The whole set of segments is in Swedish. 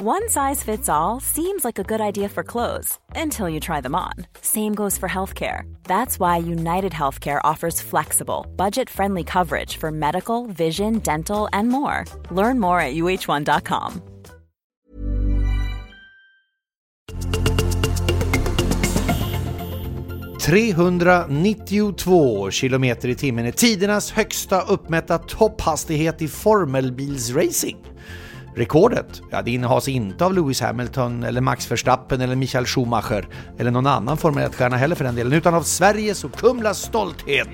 One size fits all seems like a good idea for clothes until you try them on. Same goes for healthcare. That's why United Healthcare offers flexible, budget friendly coverage for medical, vision, dental, and more. Learn more at uh1.com. –392 kilometer i timmen är tidernas högsta uppmätta topphastighet i formelbilsracing. Rekordet, ja, det innehas inte av Lewis Hamilton eller Max Verstappen eller Michael Schumacher eller någon annan Formel 1-stjärna heller för den delen, utan av Sveriges och Kumlas stolthet,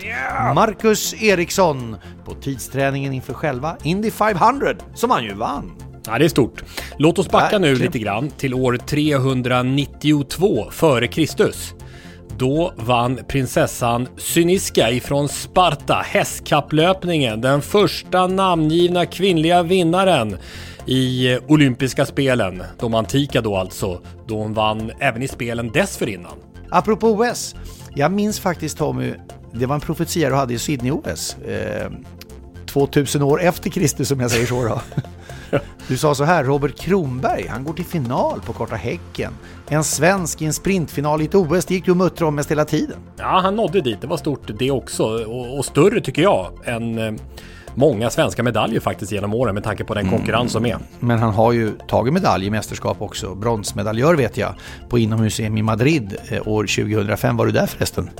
Marcus Eriksson, på tidsträningen inför själva Indy 500, som han ju vann. Ja, det är stort. Låt oss backa nu lite grann till år 392 före Kristus. Då vann prinsessan Cyniska ifrån Sparta hästkapplöpningen, den första namngivna kvinnliga vinnaren i eh, olympiska spelen. De antika då alltså, då hon vann även i spelen dessförinnan. Apropå OS, jag minns faktiskt Tommy, det var en profetia du hade i Sydney-OS. Eh, 2000 år efter Kristus om jag säger så då. Du sa så här, Robert Kronberg, han går till final på Korta Häcken. En svensk i en sprintfinal i ett OS, det gick du och muttrade om mest hela tiden. Ja, han nådde dit. Det var stort det också. Och, och större tycker jag än eh, många svenska medaljer faktiskt genom åren med tanke på den konkurrens som är. Men han har ju tagit medalj i mästerskap också, bronsmedaljör vet jag, på inomhus-EM i Madrid eh, år 2005. Var du där förresten?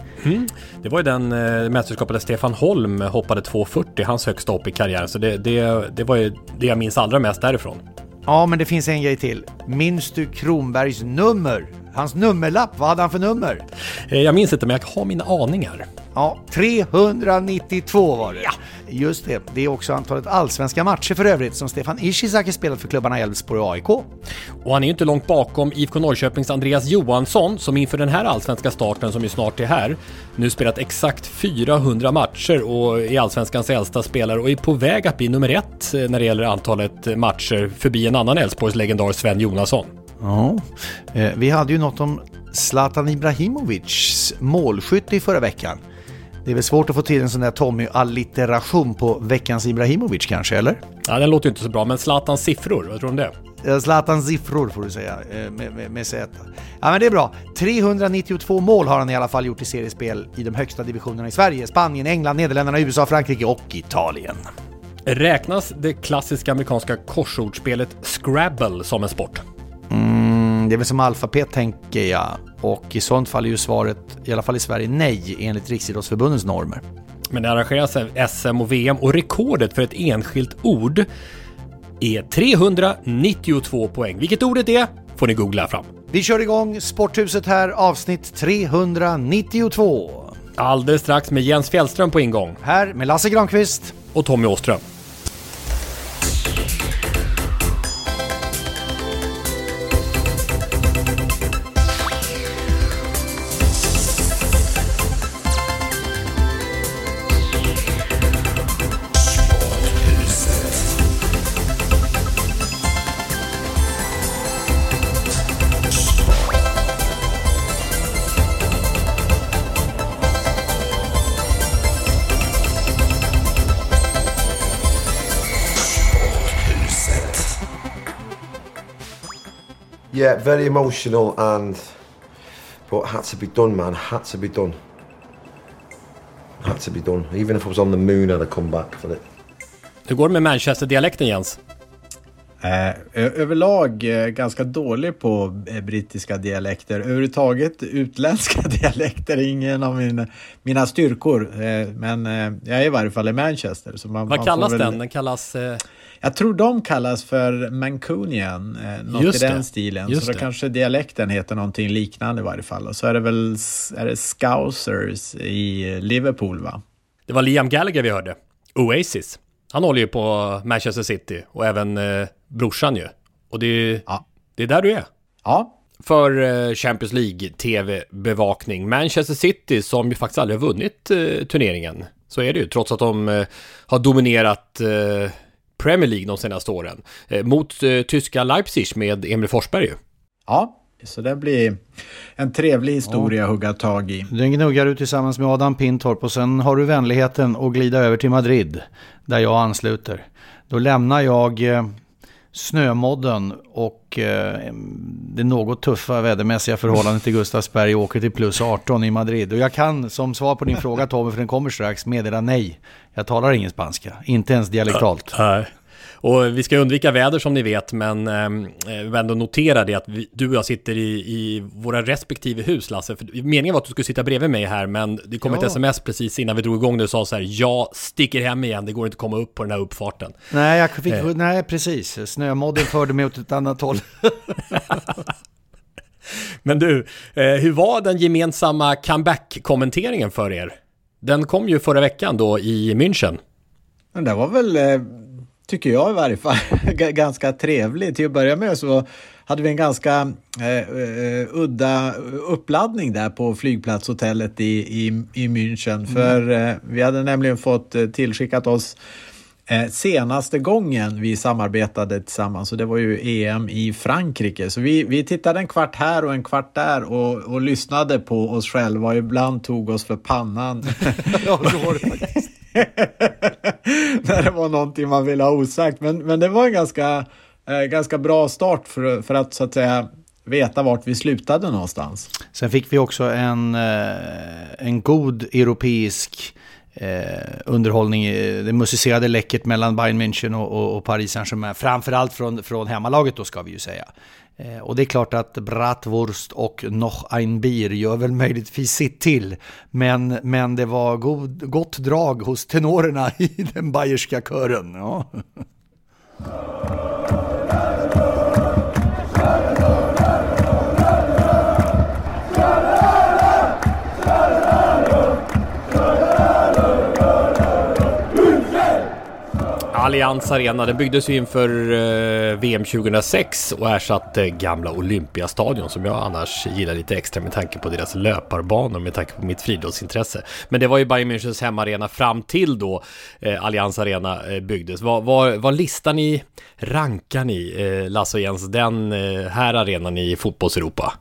Det var ju den eh, mästerskapet där Stefan Holm hoppade 2,40, hans högsta hopp i karriären. Så det, det, det var ju det jag minns allra mest därifrån. Ja, men det finns en grej till. Minns du Kronbergs nummer? Hans nummerlapp, vad hade han för nummer? Eh, Jag minns inte, men jag har mina aningar. Ja, 392 var det. Ja. Just det, det är också antalet allsvenska matcher för övrigt som Stefan Ishizaki spelat för klubbarna Elfsborg och AIK. Och han är ju inte långt bakom IFK Norrköpings Andreas Johansson som inför den här allsvenska starten som ju snart är här nu spelat exakt 400 matcher och är allsvenskans äldsta spelare och är på väg att bli nummer ett eh, när det gäller antalet matcher förbi en annan Elfsborgs legendar Sven Jonasson. Ja, eh, vi hade ju något om Zlatan Ibrahimovics målskytte i förra veckan. Det är väl svårt att få till en sån där Tommy-allitteration på veckans Ibrahimovic kanske, eller? Ja, den låter ju inte så bra, men Zlatans siffror, vad tror du om det? Eh, Zlatans siffror får du säga, eh, med, med, med Z. Ja men det är bra. 392 mål har han i alla fall gjort i seriespel i de högsta divisionerna i Sverige, Spanien, England, Nederländerna, USA, Frankrike och Italien. Räknas det klassiska amerikanska korsordsspelet Scrabble som en sport? Mm, det är väl som alfabet tänker jag. Och i sånt fall är ju svaret, i alla fall i Sverige, nej enligt Riksidrottsförbundets normer. Men det arrangeras SM och VM och rekordet för ett enskilt ord är 392 poäng. Vilket ordet är får ni googla fram. Vi kör igång Sporthuset här, avsnitt 392. Alldeles strax med Jens Fjällström på ingång Här med Lasse Granqvist. och Tommy Åström. Yeah, very emotional and but had to be done, man. Had to be done. Had to be done. Even if I was on the moon, I'd have come back for it. Hur går det med Manchester-dialekten Jens? Eh, överlag eh, ganska dålig på eh, brittiska dialekter. Överhuvudtaget utländska dialekter är ingen av min, mina styrkor. Eh, men eh, jag är i varje fall i Manchester. Så man, Vad man kallas väl- den? Den kallas... Jag tror de kallas för Mancunian, eh, något Just i det. den stilen. Just så då det. kanske dialekten heter någonting liknande i varje fall. Och så är det väl är det Scousers i Liverpool va? det var Liam Gallagher vi hörde. Oasis. Han håller ju på Manchester City och även eh, brorsan ju. Och det är, Ja. det är där du är. Ja, För eh, Champions League TV-bevakning. Manchester City som ju faktiskt aldrig har vunnit eh, turneringen. Så är det ju, trots att de eh, har dominerat eh, Premier League de senaste åren. Eh, mot eh, tyska Leipzig med Emil Forsberg ju. ja. Så det blir en trevlig historia att hugga tag i. Den gnuggar du tillsammans med Adam Pintorp och sen har du vänligheten att glida över till Madrid där jag ansluter. Då lämnar jag eh, snömodden och eh, det något tuffa vädermässiga förhållandet till Gustavsberg åker till plus 18 i Madrid. Och jag kan som svar på din fråga Tommy, för den kommer strax, meddela nej. Jag talar ingen spanska, inte ens dialektalt. Nej. Och vi ska undvika väder som ni vet, men ehm, eh, vill ändå notera det att vi, du och jag sitter i, i våra respektive hus, Lasse. För meningen var att du skulle sitta bredvid mig här, men det kom ett Ja. sms precis innan vi drog igång där du sa så här, jag sticker hem igen, det går inte att komma upp på den här uppfarten. Nej, jag fick, Eh. nej, precis. Snömodden förde mig åt ett annat håll. Men du, eh, hur var den gemensamma comeback-kommenteringen för er? Den kom ju förra veckan då i München. Men det var väl, eh, tycker jag i varje fall, ganska trevligt. Till att börja med så hade vi en ganska eh, eh, udda uppladdning där på flygplatshotellet i, i, i München. För eh, vi hade nämligen fått eh, tillskickat oss senaste gången vi samarbetade tillsammans. Så det var ju EM i Frankrike. Så vi, vi tittade en kvart här och en kvart där och, och lyssnade på oss själva. Och ibland tog oss för pannan. ja, så var det faktiskt. när det var någonting man ville ha osagt. Men, men det var en ganska, eh, ganska bra start för, för att så att säga veta vart vi slutade någonstans. Sen fick vi också en, eh, en god europeisk eh, underhållning. Det musicerade läckert mellan Bayern München och, och, och Paris Saint-Germain. Framförallt från, från hemmalaget då ska vi ju säga. Eh, och det är klart att Bratwurst och Noch ein Bier gör väl möjligtvis sitt till. Men, men det var god, gott drag hos tenorerna i den bayerska kören. Ja. Allianz Arena, den byggdes ju inför eh, VM 2006 och ersatte gamla Olympiastadion som jag annars gillar lite extra med tanke på deras löparbanor med tanke på mitt friidrottsintresse. Men det var ju Bayern Münchens hemmaarena fram till då eh, Allianz Arena eh, byggdes. Vad, vad, vad listar ni, rankar ni, eh, Lasse och Jens, den eh, här arenan i fotbollseuropa?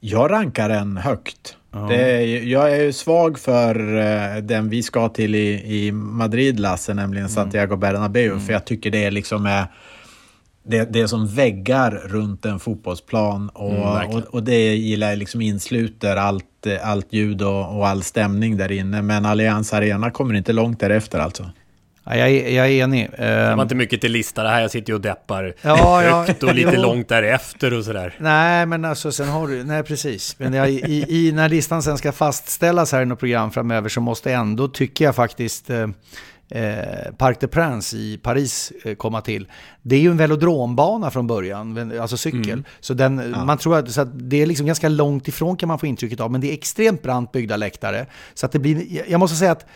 Jag rankar den högt. Det är, jag är ju svag för eh, den vi ska till i, i Madrid, Lasse, nämligen Santiago Bernabéu. För jag tycker det är liksom är det, det är som väggar runt en fotbollsplan och, Mm, och, och det gillar liksom insluter allt, eh, allt ljud och, och all stämning där inne. Men Allianz Arena kommer inte långt därefter alltså. Ja, jag, är, jag är enig. Det var inte mycket till lista det här, jag sitter ju och deppar Ja, ja. högt och lite Jo. långt därefter och sådär. Nej, men alltså sen har du, nej precis. Men jag, i, i, när listan sen ska fastställas här i något program framöver så måste ändå, tycker jag faktiskt, eh, eh, Parc des Princes i Paris eh, komma till. Det är ju en velodrombana från början, alltså cykel. Så den, man tror att, så att det är liksom ganska långt ifrån kan man få intrycket av, men det är extremt brant byggda läktare. Så att det blir, jag- jag måste säga att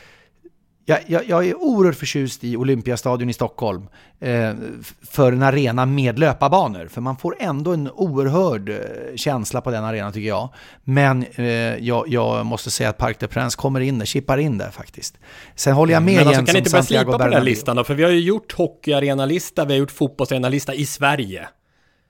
jag, jag, jag är oerhört förtjust i Olympiastadion i Stockholm eh, för en arena med löparbanor. För man får ändå en oerhörd eh, känsla på den arenan tycker jag. Men eh, jag, jag måste säga att Parc des Princes kommer in där, chippar in där faktiskt. Sen håller jag med Men alltså Jens kan inte börja slipa på den här listan då? För vi har ju gjort hockeyarenalista, vi har gjort fotbollsarenalista i Sverige.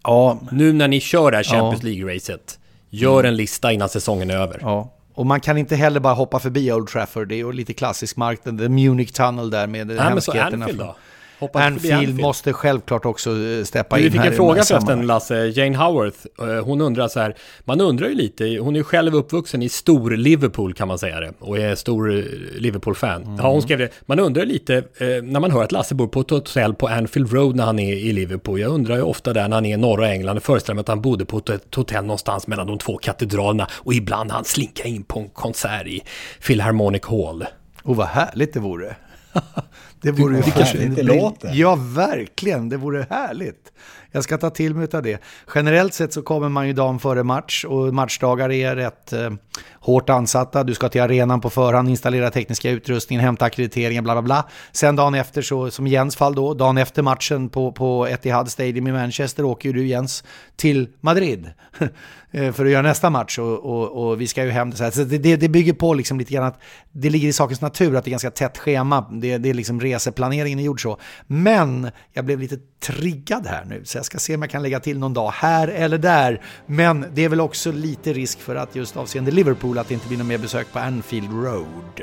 Ja, Nu när ni kör det här Champions League-racet, gör en lista innan säsongen är över. ja. Och man kan inte heller bara hoppa förbi Old Trafford. Det är ju lite klassisk mark, den the Munich Tunnel där med Nej, men så hemskheterna. Anfield då? Hoppa Anfield måste självklart också eh, steppa in vi fick här en fråga här förresten. Lasse, Jane Howarth, eh, hon undrar så här, man undrar ju lite, hon är ju själv uppvuxen i stor Liverpool kan man säga det, och är stor eh, Liverpool-fan. Mm. Ja, hon skrev det, man undrar lite, när man hör att Lasse bor på ett hotell på Anfield Road när han är i Liverpool, jag undrar ju ofta där när han är i norra England, föreställer mig att han bodde på ett hotell någonstans mellan de två katedralerna, och ibland han slinka in på en konsert i Philharmonic Hall. Och vad härligt det vore. det vore ju härligt det låter. Ja, verkligen. Det vore härligt. Jag ska ta till mig av det. Generellt sett så kommer man ju dagen före match och matchdagar är rätt eh, hårt ansatta. Du ska till arenan på förhand, installera tekniska utrustningen, hämta akkrediteringen, bla bla bla. Sen dagen efter, så, som Jens fall då, dagen efter matchen på, på Etihad Stadium i Manchester åker ju du Jens till Madrid eh, för att göra nästa match och, och, och vi ska ju hem. Så, så det, det, bygger på liksom lite grann att det ligger i sakens natur att det är ganska tätt schema. Det, det är liksom reseplaneringen är gjord så. Men jag blev lite triggad här nu så jag ska se om jag kan lägga till någon dag här eller där. Men det är väl också lite risk för att just avseende Liverpool att det inte blir något mer besök på Anfield Road.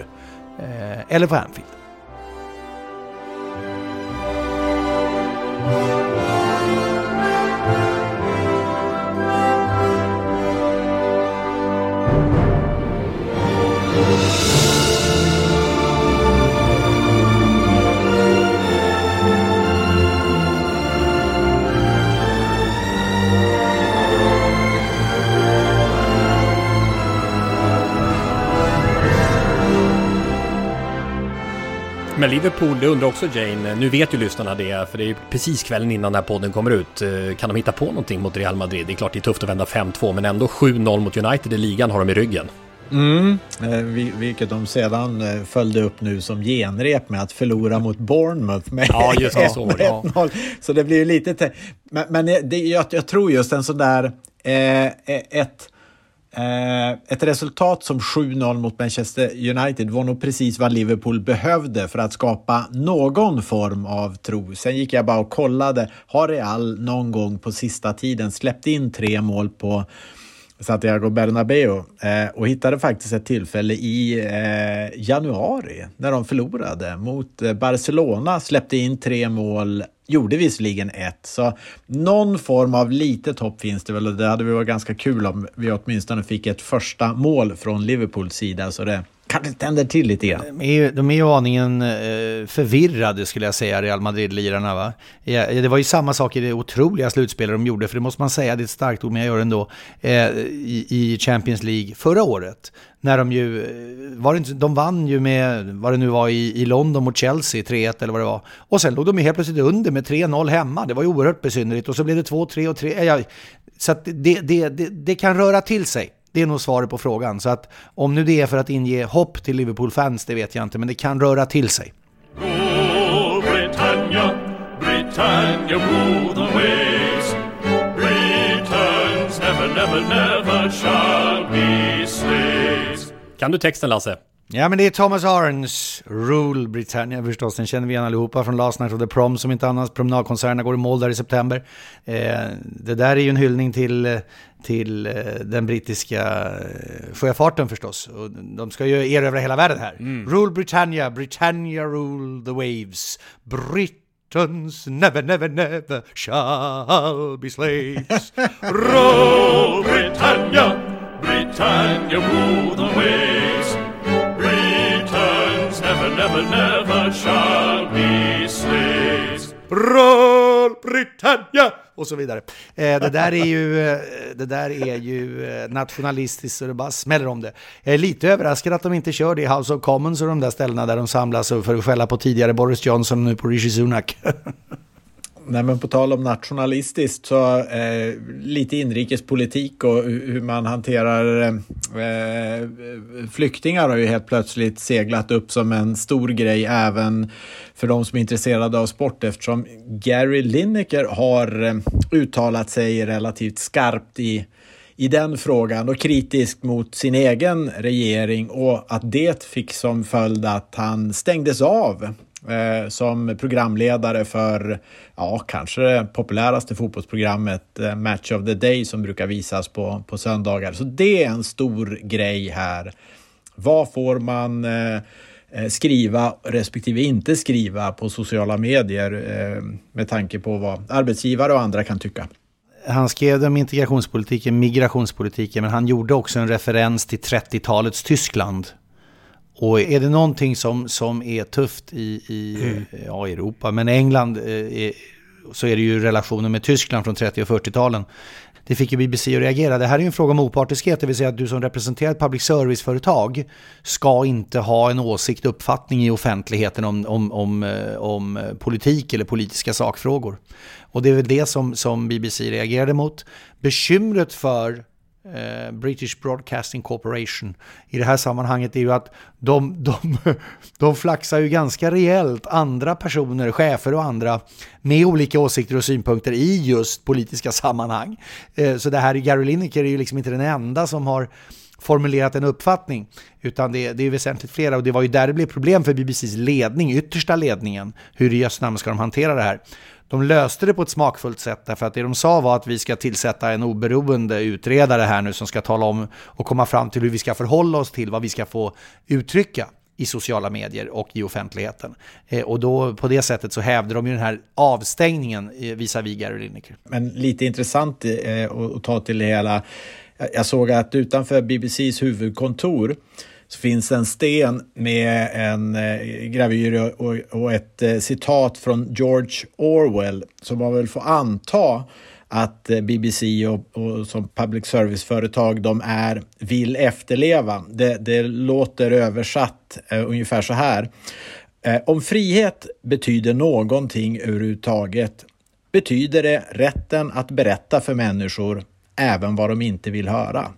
Eh, eller på Anfield. Men Liverpool, det undrar också Jane. Nu vet ju lyssnarna det, för det är precis kvällen innan den här podden kommer ut. Eh, kan de hitta på någonting mot Real Madrid? Det är klart det är tufft att vända 5-2, men ändå 7-0 mot United i ligan har de i ryggen. Mm, eh, vilket de sedan eh, följde upp nu som genrep med att förlora mot Bournemouth med ja, just det, så, 1-0. Ja. Så det blir ju lite... Men, men det, jag, jag, tror just en sån där... Eh, ett Eh, ett resultat som 7-0 mot Manchester United var nog precis vad Liverpool behövde för att skapa någon form av tro. Sen gick jag bara och kollade. Har Real någon gång på sista tiden släppt in tre mål på Santiago Bernabéu eh, och hittade faktiskt ett tillfälle i eh, januari när de förlorade mot eh, Barcelona, släppte in tre mål, gjorde visserligen ett. Så någon form av litet hopp finns det väl och det hade varit ganska kul om vi åtminstone fick ett första mål från Liverpools sida så det kanske tänder till lite grann. De är ju, de är ju aningen eh, förvirrade skulle jag säga, Real Madrid-lirarna. Va? Det var ju samma sak i det otroliga slutspelet de gjorde, för det måste man säga, det är ett starkt ord, men jag gör det ändå, eh, i, Champions League förra året. När de ju, eh, var det inte, de vann ju med, vad det nu var, i, i London mot Chelsea, 3-1 eller vad det var. Och sen låg de ju helt plötsligt under med 3-0 hemma, det var ju oerhört besynnerligt. Och så blev det 2-3 och 3, ja, så att det, det, det, det kan röra till sig. Det är nog svaret på frågan. Så att om nu det är för att inge hopp till Liverpool-fans, det vet jag inte, men det kan röra till sig. Oh, Britannia, Britannia rule the waves. Britons never, never, never shall be slaves. Kan du texten Lasse? Ja, men det är Thomas Arns Rule Britannia förstås. Den känner vi igen allihopa från Last Night of the Prom som inte annars. Promenadkonserterna går i mål där i september. Eh, det där är ju en hyllning till, till eh, den brittiska eh, sjöfarten förstås. Och de ska ju erövra hela världen här. Mm. Rule Britannia, Britannia rule the waves. Britons never, never, never shall be slaves. Rule Britannia, Britannia rule the waves never, never shall be slaves. Roll Britannia! Och så vidare. Eh, det, där är ju, eh, det där är ju eh, nationalistiskt så det bara smäller om det. Jag är lite överraskad att de inte kör det i House of Commons och de där ställena där de samlas för att skälla på tidigare Boris Johnson och nu på Rishi Sunak. Nej, men på tal om nationalistiskt så eh, lite inrikespolitik och hur man hanterar eh, flyktingar har ju helt plötsligt seglat upp som en stor grej även för de som är intresserade av sport eftersom Gary Lineker har eh, uttalat sig relativt skarpt i i den frågan och kritisk mot sin egen regering och att det fick som följd att han stängdes av eh, som programledare för, ja, kanske det populäraste fotbollsprogrammet eh, Match of the Day som brukar visas på, på söndagar. Så det är en stor grej här. Vad får man eh, eh skriva respektive inte skriva på sociala medier eh, med tanke på vad arbetsgivare och andra kan tycka? han skrev om integrationspolitiken, migrationspolitiken, men han gjorde också en referens till 30-talets Tyskland och är det någonting som, som är tufft i, i mm. ja, Europa, men England eh, så är det ju relationen med Tyskland från 30 och 40-talen. Det fick ju BBC att reagera. Det här är ju en fråga om opartiskhet, det vill säga att du som representerar ett public service-företag ska inte ha en åsikt, uppfattning i offentligheten om, om, om, eh, om politik eller politiska sakfrågor. Och det är väl det som, som BBC reagerade mot. Bekymret för eh, Eh, British Broadcasting Corporation i det här sammanhanget är ju att de, de, de flaxar ju ganska rejält andra personer, chefer och andra med olika åsikter och synpunkter i just politiska sammanhang. Eh, så det här, Gary Lineker är ju liksom inte den enda som har formulerat en uppfattning, utan det, det är väsentligt flera och det var ju där det blev problem för BBCs ledning, yttersta ledningen. Hur i jöss namn ska de hantera det här? De löste det på ett smakfullt sätt därför att det de sa var att vi ska tillsätta en oberoende utredare här nu som ska tala om och komma fram till hur vi ska förhålla oss till vad vi ska få uttrycka i sociala medier och i offentligheten. Eh, och då på det sättet så hävde de ju den här avstängningen eh, visavi Gary Lineker. Men lite intressant eh, att ta till det hela. Jag såg att utanför BBCs huvudkontor så finns en sten med en eh, gravyr och, och ett eh, citat från George Orwell som man väl får anta att eh, BBC och, och, som public service-företag de är, vill efterleva. Det, det låter översatt eh, ungefär så här. Eh, om frihet betyder någonting överhuvudtaget betyder det rätten att berätta för människor även vad de inte vill höra.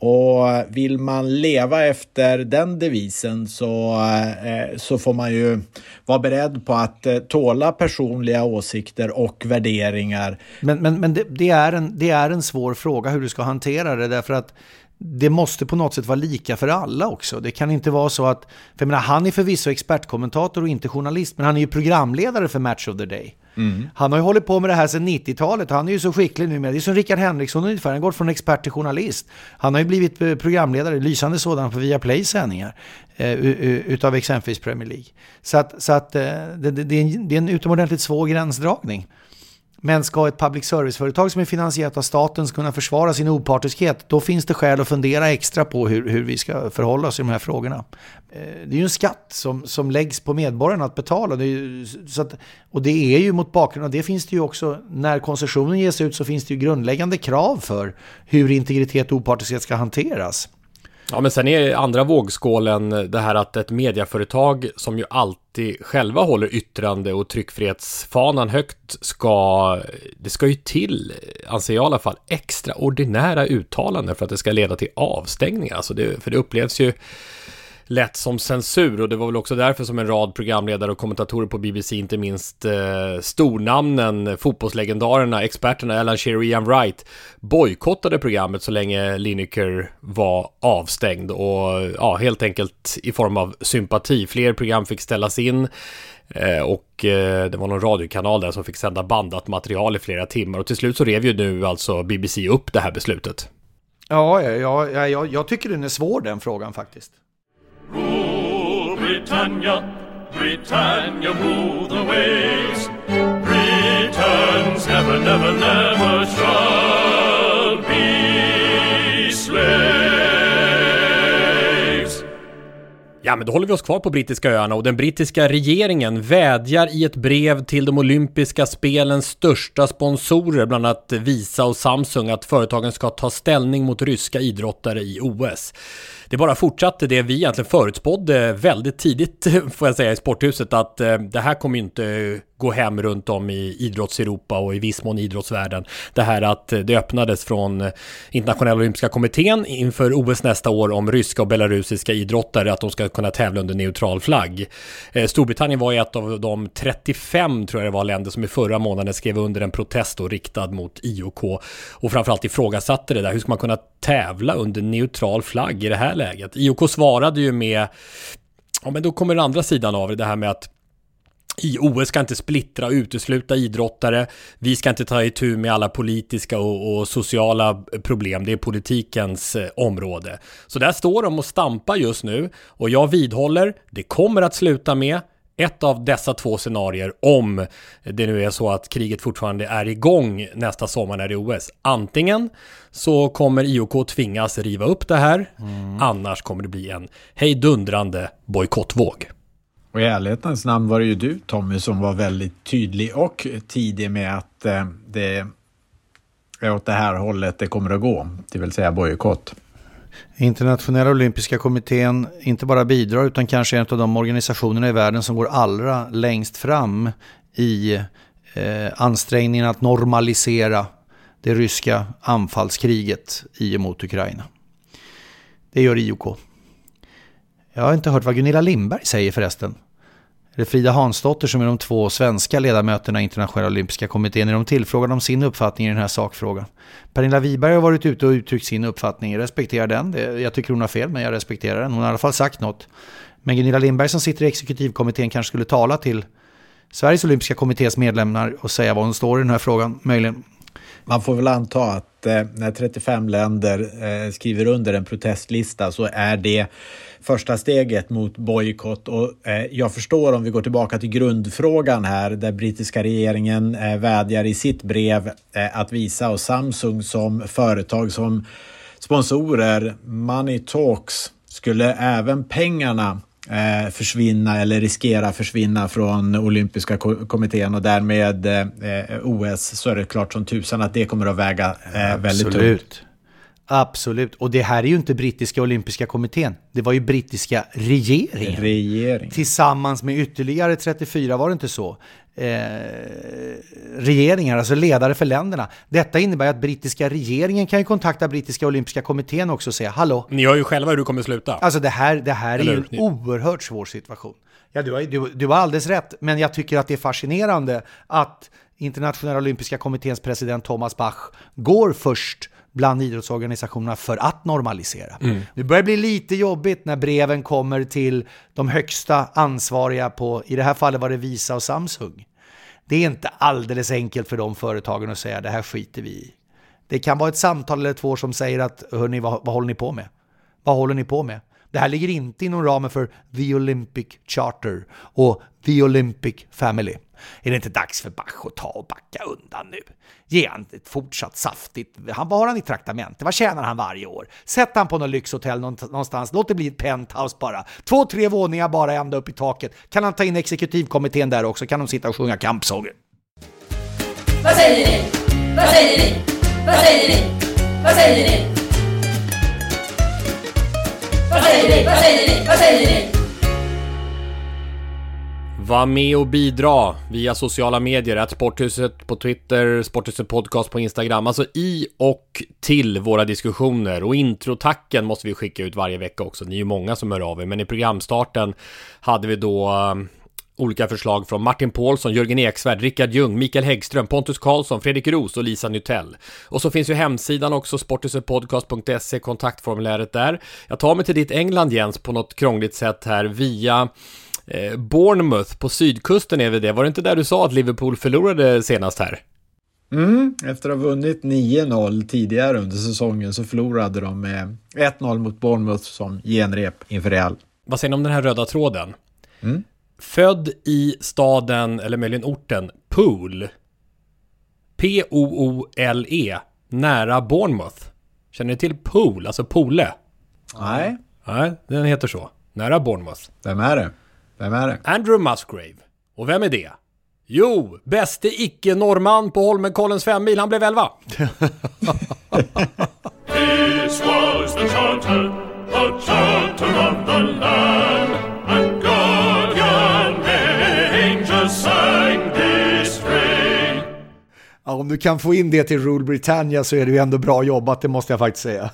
Och vill man leva efter den devisen så, eh, så får man ju vara beredd på att eh, tåla personliga åsikter och värderingar. Men, men, men det, det, är en, det är en svår fråga hur du ska hantera det därför att det måste på något sätt vara lika för alla också. Det kan inte vara så att, för jag menar, han är förvisso expertkommentator och inte journalist, men han är ju programledare för Match of the Day. Mm. Han har ju hållit på med det här sedan 90-talet han är ju så skicklig nu med. Det är som Rickard Henriksson ungefär, han går från expert till journalist. Han har ju blivit eh, programledare, lysande sådan, på Viaplays sändningar eh, utav exempelvis Premier League. Så att, så att eh, det, det, är en, det är en utomordentligt svår gränsdragning. Men ska ett public service-företag som är finansierat av staten kunna försvara sin opartiskhet, då finns det skäl att fundera extra på hur, hur vi ska förhålla oss i de här frågorna. Eh, det är ju en skatt som, som läggs på medborgarna att betala. Det ju, så att, och det är ju mot bakgrund av det finns det ju också, när koncessionen ges ut så finns det ju grundläggande krav för hur integritet och opartiskhet ska hanteras. Ja, men sen är andra vågskålen det här att ett mediaföretag som ju alltid själva håller yttrande och tryckfrihetsfanan högt ska, det ska ju till, anser jag i alla fall, extraordinära uttalanden för att det ska leda till avstängningar. Alltså det, för det upplevs ju lätt som censur och det var väl också därför som en rad programledare och kommentatorer på BBC, inte minst eh, stornamnen, fotbollslegendarerna, experterna Alan Shearer och Ian Wright bojkottade programmet så länge Lineker var avstängd och ja, helt enkelt i form av sympati. Fler program fick ställas in eh, och eh, det var någon radiokanal där som fick sända bandat material i flera timmar och till slut så rev ju nu alltså BBC upp det här beslutet. Ja, ja, ja jag, jag tycker den är svår den frågan faktiskt. Rule Britannia, Britannia rule the waves. Ja, men då håller vi oss kvar på brittiska öarna och den brittiska regeringen vädjar i ett brev till de olympiska spelens största sponsorer, bland annat Visa och Samsung, att företagen ska ta ställning mot ryska idrottare i OS det bara fortsatte det vi egentligen förutspådde väldigt tidigt, får jag säga, i sporthuset, att eh, det här kommer ju inte gå hem runt om i idrottseuropa och i viss mån idrottsvärlden. Det här att eh, det öppnades från eh, internationella olympiska kommittén inför OS nästa år om ryska och belarusiska idrottare att de ska kunna tävla under neutral flagg. Eh, Storbritannien var ett av de 35 tror jag det var länder som i förra månaden skrev under en protest då riktad mot IOK och framförallt ifrågasatte det där. Hur ska man kunna tävla under neutral flagg i det här läget? IOK svarade ju med Ja men då kommer den andra sidan av det, det här med att i OS ska inte splittra och utesluta idrottare. Vi ska inte ta itu med alla politiska och, och, sociala problem. Det är politikens eh, område. Så där står de och stampar just nu och jag vidhåller, det kommer att sluta med ett av dessa två scenarier om det nu är så att kriget fortfarande är igång nästa sommar när det är OS. Antingen så kommer IOK tvingas riva upp det här, mm. annars kommer det bli en hejdundrande bojkottvåg. Och i ärlighetens namn var det ju du Tommy som var väldigt tydlig och tidig med att eh, det är åt det här hållet det kommer att gå, det vill säga bojkott. Internationella olympiska kommittén inte bara bidrar utan kanske är en av de organisationerna i världen som går allra längst fram i eh, ansträngningen att normalisera det ryska anfallskriget i och mot Ukraina. Det gör IOK. Jag har inte hört vad Gunilla Lindberg säger förresten. Eller Frida Hansdotter som är de två svenska ledamöterna i internationella olympiska kommittén är de tillfrågade om sin uppfattning i den här sakfrågan. Pernilla Wiberg har varit ute och uttryckt sin uppfattning. Jag respekterar den. Jag tycker hon har fel men jag respekterar den. Hon har i alla fall sagt något. Men Gunilla Lindberg som sitter i exekutivkommittén kanske skulle tala till Sveriges olympiska kommittés medlemmar och säga var hon står i den här frågan, möjligen. Man får väl anta att eh, när 35 länder eh, skriver under en protestlista så är det första steget mot bojkott. Och eh, jag förstår om vi går tillbaka till grundfrågan här där brittiska regeringen vädjar i sitt brev att visa och Samsung som företag som sponsorer, Money Talks, skulle även pengarna eh, försvinna eller riskera försvinna från olympiska kommittén och därmed eh, OS så är det klart som tusan att det kommer att väga eh, väldigt tungt. Absolut, och det här är ju inte brittiska olympiska kommittén. Det var ju brittiska regeringen. Regering. Tillsammans med ytterligare 34, var det inte så? Eh, regeringar, alltså ledare för länderna. Detta innebär att brittiska regeringen kan ju kontakta brittiska olympiska kommittén också och säga hallå. Ni hör ju själva hur du kommer sluta. Alltså det här, det här är ju en oerhört svår situation. Ja, du har, du, du har alldeles rätt, men jag tycker att det är fascinerande att Internationella olympiska kommitténs president Thomas Bach går först bland idrottsorganisationerna för att normalisera. Det börjar bli lite jobbigt när breven kommer till de högsta ansvariga på, i det här fallet var det Visa och Samsung. Det är inte alldeles enkelt för de företagen att säga det här skiter vi i. Det kan vara ett samtal eller två som säger att hörni, vad, vad håller ni på med? Vad håller ni på med? Det här ligger inte inom ramen för The Olympic Charter och The Olympic Family. Är det inte dags för Bach att ta och backa undan nu? Ge han ett fortsatt saftigt... Han, vad har han i traktamente? Vad tjänar han varje år? Sätt han på något lyxhotell någonstans. Låt det bli ett penthouse bara. Två, tre våningar bara ända upp i taket. Kan han ta in exekutivkommittén där också? Kan de sitta och sjunga kampsånger? Vad säger ni? Vad säger ni? Vad säger ni? Vad säger ni? Vad säger ni? Vad säger ni? Vad säger ni? Var med och bidra via sociala medier, att Sporthuset på Twitter, Sporthuset Podcast på Instagram, alltså i och till våra diskussioner. Och introtacken måste vi skicka ut varje vecka också, ni är ju många som hör av er, men i programstarten hade vi då eh, olika förslag från Martin Paulsson, Jörgen Eksvärd, Rickard Ljung, Mikael Häggström, Pontus Karlsson, Fredrik Roos och Lisa Nytell. Och så finns ju hemsidan också, sporthusetpodcast.se, kontaktformuläret där. Jag tar mig till ditt England Jens på något krångligt sätt här via Eh, Bournemouth på sydkusten är väl det. Var det inte där du sa att Liverpool förlorade senast här? Mm, efter att ha vunnit 9-0 tidigare under säsongen så förlorade de med 1-0 mot Bournemouth som genrep inför Real. Vad säger ni om den här röda tråden? Mm. Född i staden, eller möjligen orten, Pool. P-O-O-L-E. Nära Bournemouth. Känner ni till Pool, alltså Pole? Nej, Nej, den heter så. Nära Bournemouth. vem är det? Vem är det? Andrew Musgrave. Och vem är det? Jo, bäste icke-norrman på Holmenkollens femmil. Han blev elva. This was the charter, the charter of the land, om du kan få in det till Rule Britannia så är det ju ändå bra jobbat, det måste jag faktiskt säga.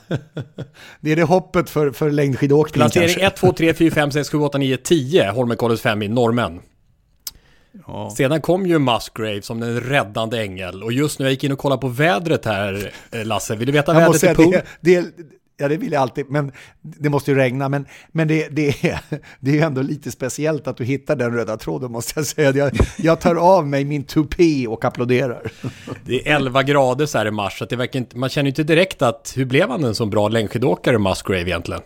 det är det hoppet för, för längdskidåkning Placering kanske. 1, 2, 3, 4, 5, 6, 7, 8, 9, 10. Holmenkollens femmil, norrmän. Sedan kom ju Musgrave som den räddande ängel. Och just nu, jag gick in och kollade på vädret här, eh, Lasse. Vill du veta Jag vädret i Pool? det, det, ja, det vill jag alltid, men det måste ju regna. Men, men det, det, är, det är ju ändå lite speciellt att du hittar den röda tråden, måste jag säga. Jag, jag tar av mig min tupé och applåderar. Det är 11 grader så här i mars, så det verkar inte, man känner ju inte direkt att hur blev han en så bra längdskidåkare, Musgrave egentligen?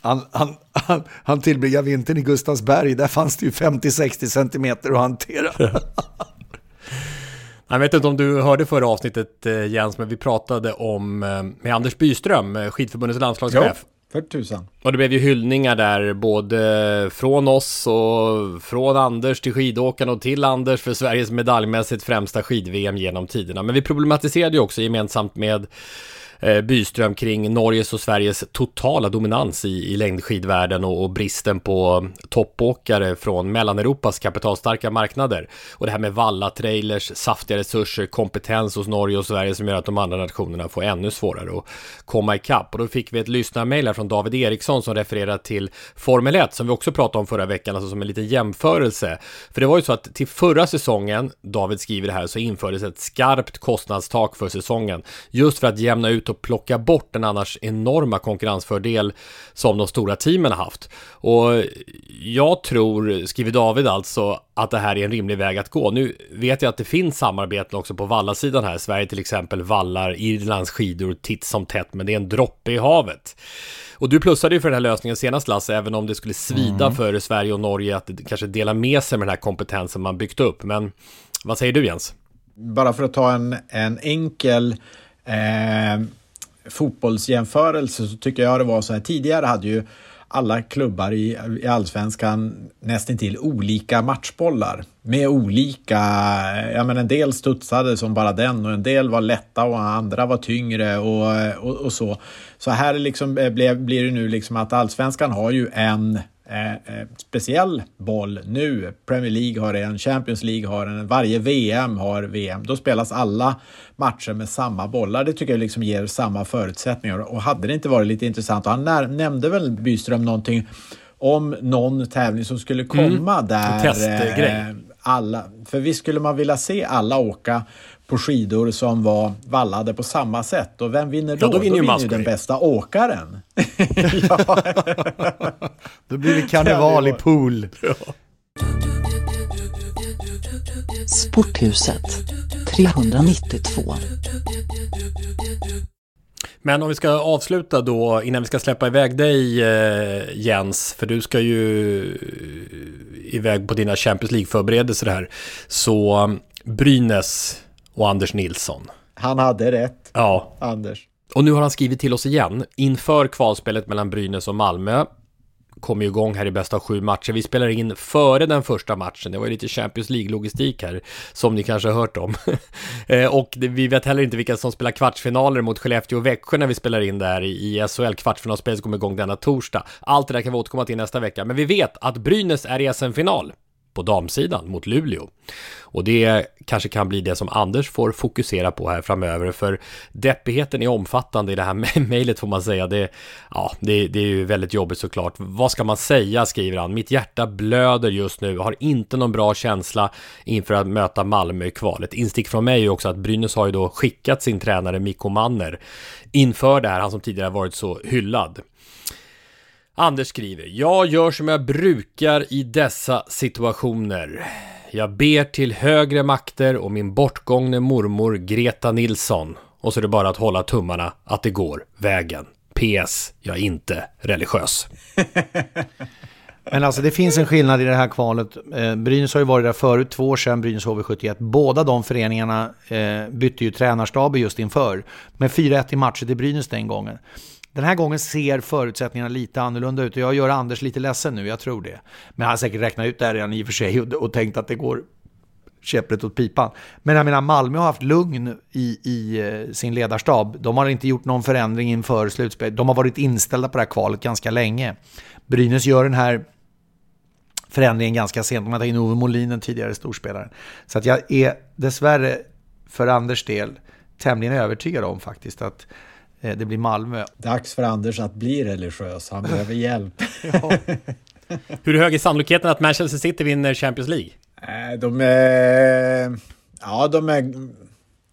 Han, han, han, han tillbringade vintern i Gustavsberg, där fanns det ju 50-60 centimeter att hantera. Jag vet inte om du hörde förra avsnittet eh, Jens, men vi pratade om eh, med Anders Byström, eh, skidförbundets landslagschef. För tusan. Och det blev ju hyllningar där både från oss och från Anders till skidåkarna och till Anders för Sveriges medaljmässigt främsta skid-VM genom tiderna. Men vi problematiserade ju också gemensamt med Eh, byström kring Norges och Sveriges totala dominans i, i längdskidvärlden och, och bristen på toppåkare från Mellaneuropas kapitalstarka marknader. Och det här med valla-trailers, saftiga resurser, kompetens hos Norge och Sverige som gör att de andra nationerna får ännu svårare att komma ikapp. Och då fick vi ett lyssnarmail här från David Eriksson som refererar till Formel 1 som vi också pratade om förra veckan, alltså som en liten jämförelse. För det var ju så att till förra säsongen, David skriver det här, så infördes ett skarpt kostnadstak för säsongen. Just för att jämna ut och plocka bort den annars enorma konkurrensfördel som de stora teamen har haft. Och jag tror, skriver David alltså, att det här är en rimlig väg att gå. Nu vet jag att det finns samarbeten också på vallasidan här. Sverige till exempel vallar Irlands skidor titt som tätt, men det är en droppe i havet. Och du plussade ju för den här lösningen senast Lasse, även om det skulle svida Mm. för Sverige och Norge att kanske dela med sig med den här kompetensen man byggt upp. Men vad säger du Jens? bara för att ta en, en enkel eh, fotbollsjämförelse så tycker jag det var så här. Tidigare hade ju alla klubbar i, i allsvenskan nästintill olika matchbollar med olika, ja men en del studsade som bara den och en del var lätta och andra var tyngre och, och, och så. Så här liksom eh, blev, blir det nu liksom att allsvenskan har ju en eh, eh, speciell boll nu. Premier League har en, Champions League har en, varje VM har VM. Då spelas alla matcher med samma bollar. Det tycker jag liksom ger samma förutsättningar. Och hade det inte varit lite intressant, och han nämnde väl Byström någonting om någon tävling som skulle komma där. en testgrej. eh, alla, för visst skulle man vilja se alla åka på skidor som var vallade på samma sätt. Och vem vinner då? Ja, då vinner ju Musgrave. den bästa åkaren. Då blir det karneval i pool. Sporthuset 392. Men om vi ska avsluta då, innan vi ska släppa iväg dig eh, Jens, för du ska ju eh, iväg på dina Champions League-förberedelser här. Så um, Brynäs och Anders Nilsson. Han hade rätt, Ja, Anders. och nu har han skrivit till oss igen inför kvalspelet mellan Brynäs och Malmö. Ju igång här i bästa av sju matcher. Vi spelar in före den första matchen. Det var ju lite Champions League-logistik här, som ni kanske har hört om. Eh, och det, vi vet heller inte vilka som spelar kvartsfinaler mot Skellefteå och Växjö när vi spelar in där i, i SHL. Kvartsfinalspelet kommer igång denna torsdag. Allt det där kan vi återkomma till nästa vecka. Men vi vet att Brynäs är i SM-final på damsidan mot Luleå. Och det kanske kan bli det som Anders får fokusera på här framöver, för deppigheten är omfattande i det här mejlet får man säga. Det, ja, det, det är ju väldigt jobbigt såklart. Vad ska man säga, skriver han. Mitt hjärta blöder just nu, har inte någon bra känsla inför att möta Malmö i kvalet. Instick från mig är ju också att Brynäs har ju då skickat sin tränare Mikko Manner inför det här, han som tidigare varit så hyllad. Anders skriver, jag gör som jag brukar i dessa situationer. Jag ber till högre makter och min bortgångne mormor Greta Nilsson. Och så är det bara att hålla tummarna att det går vägen. PS. Jag är inte religiös. Men alltså det finns en skillnad i det här kvalet. Eh, Brynäs har ju varit där förut, två år sedan, Brynäs HV71. Båda de föreningarna eh, bytte ju tränarstaber just inför. Med 4-1 i matcher till Brynäs den gången. Den här gången ser förutsättningarna lite annorlunda ut och jag gör Anders lite ledsen nu, jag tror det. Men han har säkert räknat ut det här redan i och för sig och, och tänkt att det går käpprätt åt pipan. Men jag menar, Malmö har haft lugn i, i eh, sin ledarstab. De har inte gjort någon förändring inför slutspelet. De har varit inställda på det här kvalet ganska länge. Brynäs gör den här förändringen ganska sent. De har tagit in Ove Molin, den tidigare storspelaren. Så att jag är dessvärre för Anders del tämligen övertygad om faktiskt att det blir Malmö. Dags för Anders att bli religiös. Han behöver hjälp. Hur hög är sannolikheten att Manchester City vinner Champions League? Eh, De är... Ja, de är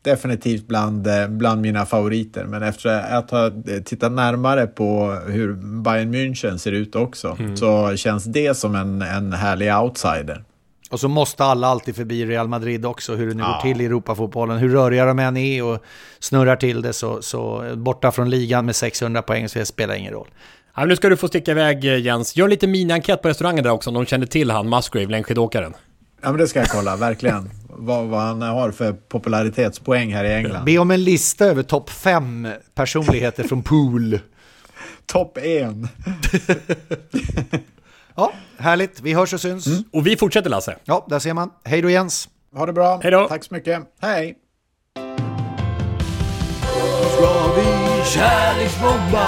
definitivt bland, eh, bland mina favoriter. Men efter att ha tittat närmare på hur Bayern München ser ut också så känns det som en, en härlig outsider. Och så måste alla alltid förbi Real Madrid också, hur det nu går till i Europafotbollen. Hur röriga de än är och snurrar till det så, så borta från ligan med 600 poäng så det spelar ingen roll. Ja, nu ska du få sticka iväg eh, Jens. Gör lite mini-enkät på restaurangen där också om de känner till han Musgrave, längdskidåkaren. Ja, men det ska jag kolla, verkligen. vad, vad han har för popularitetspoäng här i England. Be om en lista över topp fem personligheter från pool. Topp en. Ja, härligt. Vi hörs och syns. Och vi fortsätter Lasse. Ja, där ser man. Hej då Jens. Ha det bra. Hej då. Tack så mycket. Hej. ska vi kärleksbomba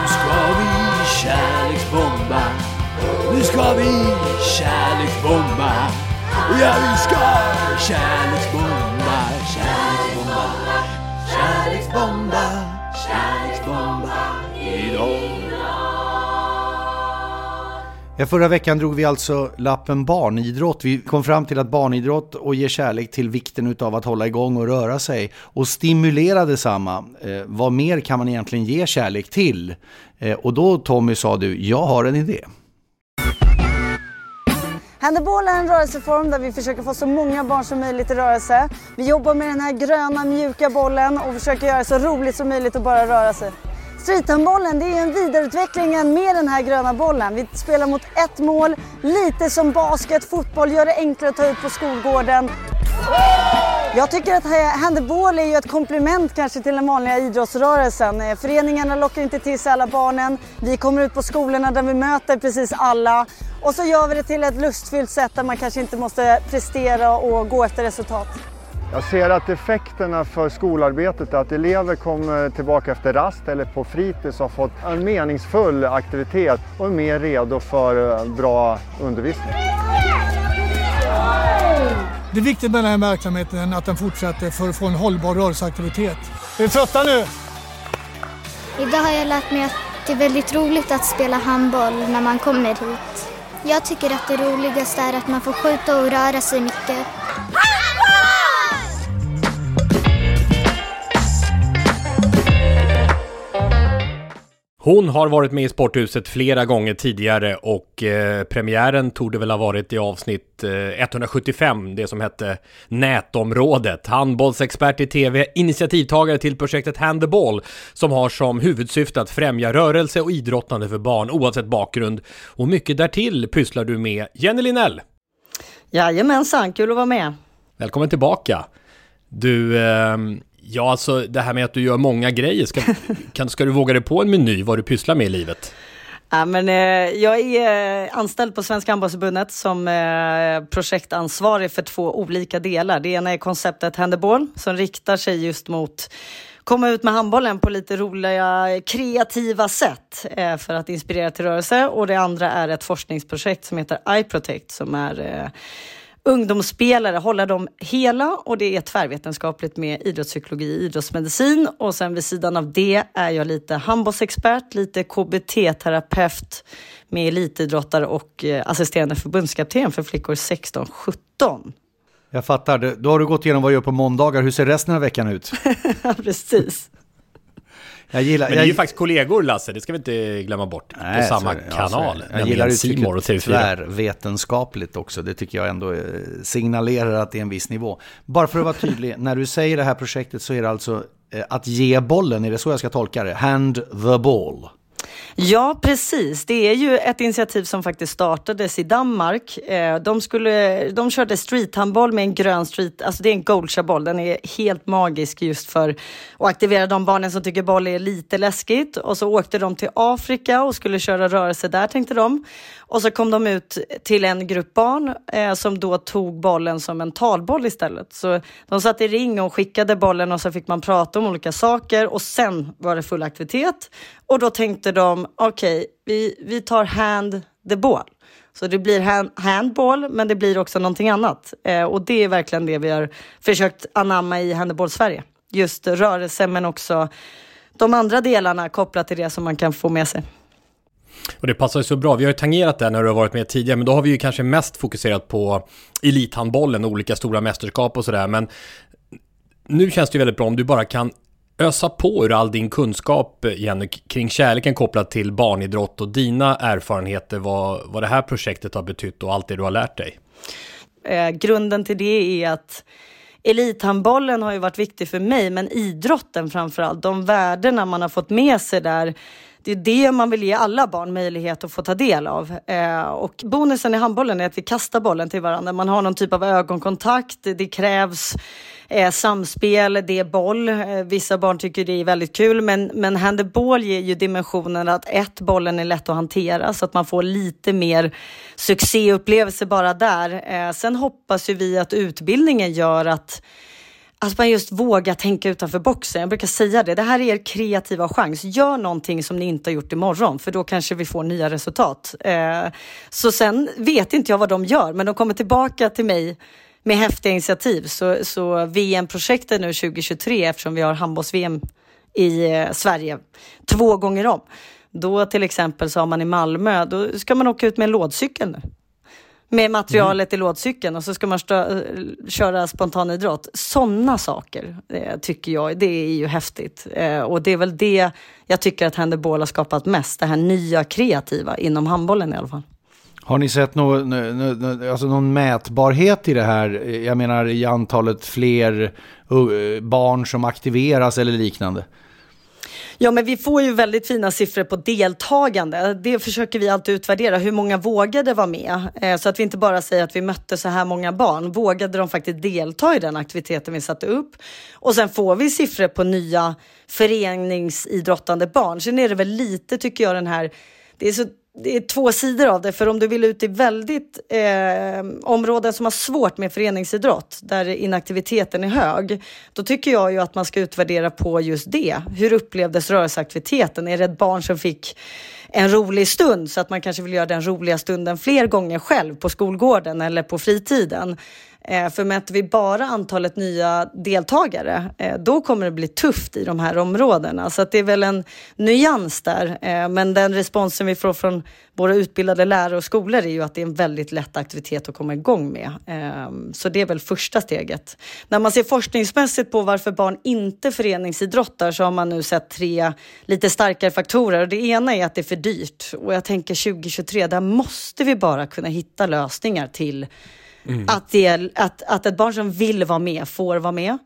Nu ska vi kärleksbomba Nu ska vi kärleksbomba Ja, vi ska kärleksbomba Kärleksbomba Kärleksbomba Kärleksbomba idag Ja, förra veckan drog vi alltså lappen barnidrott. Vi kom fram till att barnidrott och ge kärlek till vikten av att hålla igång och röra sig och stimulera detsamma. Eh, vad mer kan man egentligen ge kärlek till? Eh, och då Tommy sa du, jag har en idé. Handboll är en rörelseform där vi försöker få så många barn som möjligt i rörelse. Vi jobbar med den här gröna mjuka bollen och försöker göra det så roligt som möjligt att bara röra sig. Streethandbollen det är en vidareutveckling med den här gröna bollen. Vi spelar mot ett mål, lite som basket, fotboll, gör det enklare att ta ut på skolgården. Jag tycker att handboll är ju ett komplement kanske till den vanliga idrottsrörelsen. Eh, föreningarna lockar inte till sig alla barnen. Vi kommer ut på skolorna där vi möter precis alla. Och så gör vi det till ett lustfyllt sätt där man kanske inte måste prestera och gå efter resultat. Jag ser att effekterna för skolarbetet är att elever kommer tillbaka efter rast eller på fritids och har fått en meningsfull aktivitet och är mer redo för eh, bra undervisning. Det är viktigt med den här verksamheten att den fortsätter för att få en hållbar rörelseaktivitet. Är vi trötta nu? Idag har jag lärt mig att det är väldigt roligt att spela handboll när man kommer hit. Jag tycker att det roligaste är att man får skjuta och röra sig mycket. Hon har varit med i Sporthuset flera gånger tidigare och eh, premiären tog det väl ha varit i avsnitt eh, 175, det som hette Nätområdet. Handbollsexpert i TV, initiativtagare till projektet Hand the Ball som har som huvudsyfte att främja rörelse och idrottande för barn oavsett bakgrund. Och mycket därtill pysslar du med. Jenny Linell, Jajamensan, kul att vara med. välkommen tillbaka. Du, ehm, ja alltså det här med att du gör många grejer, ska, kan, ska du våga dig på en meny vad du pysslar med i livet? Ja, men, eh, jag är eh, anställd på Svenska handbollsförbundet som eh, projektansvarig för två olika delar. Det ena är konceptet Handball som riktar sig just mot komma ut med handbollen på lite roliga, kreativa sätt eh, för att inspirera till rörelse. Och det andra är ett forskningsprojekt som heter iProtect som är eh, ungdomsspelare, hålla dem hela och det är tvärvetenskapligt med idrottspsykologi och idrottsmedicin. Och sen vid sidan av det är jag lite handbollsexpert, lite KBT-terapeut med elitidrottare och eh, assisterande förbundskapten för flickor 16-17. Jag fattar, då har du gått igenom vad du gör på måndagar. Hur ser resten av veckan ut? Precis. Jag gillar, Men det är ju jag, faktiskt kollegor Lasse, det ska vi inte glömma bort. Nej, på samma. Ja, är kanal. det. Jag gillar More och uttrycket TV4. tvärvetenskapligt också. Det tycker jag ändå eh, signalerar att det är en viss nivå. Bara för att vara tydlig, när du säger det här projektet så är det alltså eh, att ge bollen, är det så jag ska tolka det? Hand the ball. Ja, precis. Det är ju ett initiativ som faktiskt startades i Danmark. Eh, de, skulle, de körde streethandboll med en grön street, alltså det är en goalshaboll. Den är helt magisk just för att aktivera de barnen som tycker boll är lite läskigt. Och så åkte de till Afrika och skulle köra rörelse där tänkte de. Och så kom de ut till en grupp barn eh, som då tog bollen som en talboll istället. Så de satt i ring och skickade bollen och så fick man prata om olika saker och sen var det full aktivitet. Och då tänkte de, okej, vi, vi tar hand the ball. Så det blir hand, handball, men det blir också någonting annat. Eh, och det är verkligen det vi har försökt anamma i Handboll Sverige. Just rörelse, men också de andra delarna kopplat till det som man kan få med sig. Och det passar ju så bra. Vi har ju tangerat det när du har varit med tidigare, men då har vi ju kanske mest fokuserat på elithandbollen och olika stora mästerskap och sådär. Men nu känns det ju väldigt bra om du bara kan ösa på ur all din kunskap, Jenny, kring kärleken kopplat till barnidrott och dina erfarenheter, vad, vad det här projektet har betytt och allt det du har lärt dig. Eh, grunden till det är att elithandbollen har ju varit viktig för mig, men idrotten framför allt. De värdena man har fått med sig där, det är det man vill ge alla barn möjlighet att få ta del av. Eh, och bonusen i handbollen är att vi kastar bollen till varandra. Man har någon typ av ögonkontakt. Det krävs eh, samspel, det är boll. Eh, vissa barn tycker det är väldigt kul, men, men handboll ger ju dimensionen att ett, bollen är lätt att hantera så att man får lite mer succéupplevelse bara där. Eh, sen hoppas ju vi att utbildningen gör att att man just vågar tänka utanför boxen. Jag brukar säga det, det här är er kreativa chans. Gör någonting som ni inte har gjort imorgon, för då kanske vi får nya resultat. Eh, så sen vet inte jag vad de gör, men de kommer tillbaka till mig med häftiga initiativ. Så, så VM-projektet nu 2023, eftersom vi har handbolls-VM i eh, Sverige två gånger om. Då till exempel så har man i Malmö, då ska man åka ut med en lådcykel nu med materialet mm. i lådcykeln och så ska man stö- eh, köra spontanidrott. Sådana saker eh, tycker jag, det är ju häftigt. Eh, och det är väl det jag tycker att Handeball har skapat mest, det här nya kreativa inom handbollen i alla fall. Har ni sett någon, alltså någon mätbarhet i det här? Jag menar i antalet fler eh, barn som aktiveras eller liknande? Ja, men vi får ju väldigt fina siffror på deltagande. Det försöker vi alltid utvärdera. Hur många vågade vara med? Eh, så att vi inte bara säger att vi mötte så här många barn. Vågade de faktiskt delta i den aktiviteten vi satte upp? Och sen får vi siffror på nya föreningsidrottande barn. Sen är det väl lite, tycker jag, den här det är så det är två sidor av det, för om du vill ut i väldigt eh, områden som har svårt med föreningsidrott, där inaktiviteten är hög, då tycker jag ju att man ska utvärdera på just det. Hur upplevdes rörelseaktiviteten? Är det ett barn som fick en rolig stund så att man kanske vill göra den roliga stunden fler gånger själv på skolgården eller på fritiden? Eh, för mäter vi bara antalet nya deltagare, eh, då kommer det bli tufft i de här områdena. Så att det är väl en nyans där. Eh, men den responsen vi får från våra utbildade lärare och skolor är ju att det är en väldigt lätt aktivitet att komma igång med. Ehm, så det är väl första steget. När man ser forskningsmässigt på varför barn inte föreningsidrottar så har man nu sett tre lite starkare faktorer. Det ena är att det är för dyrt och jag tänker 2023, där måste vi bara kunna hitta lösningar till Mm. Att, det, att, att ett barn som vill vara med får vara med.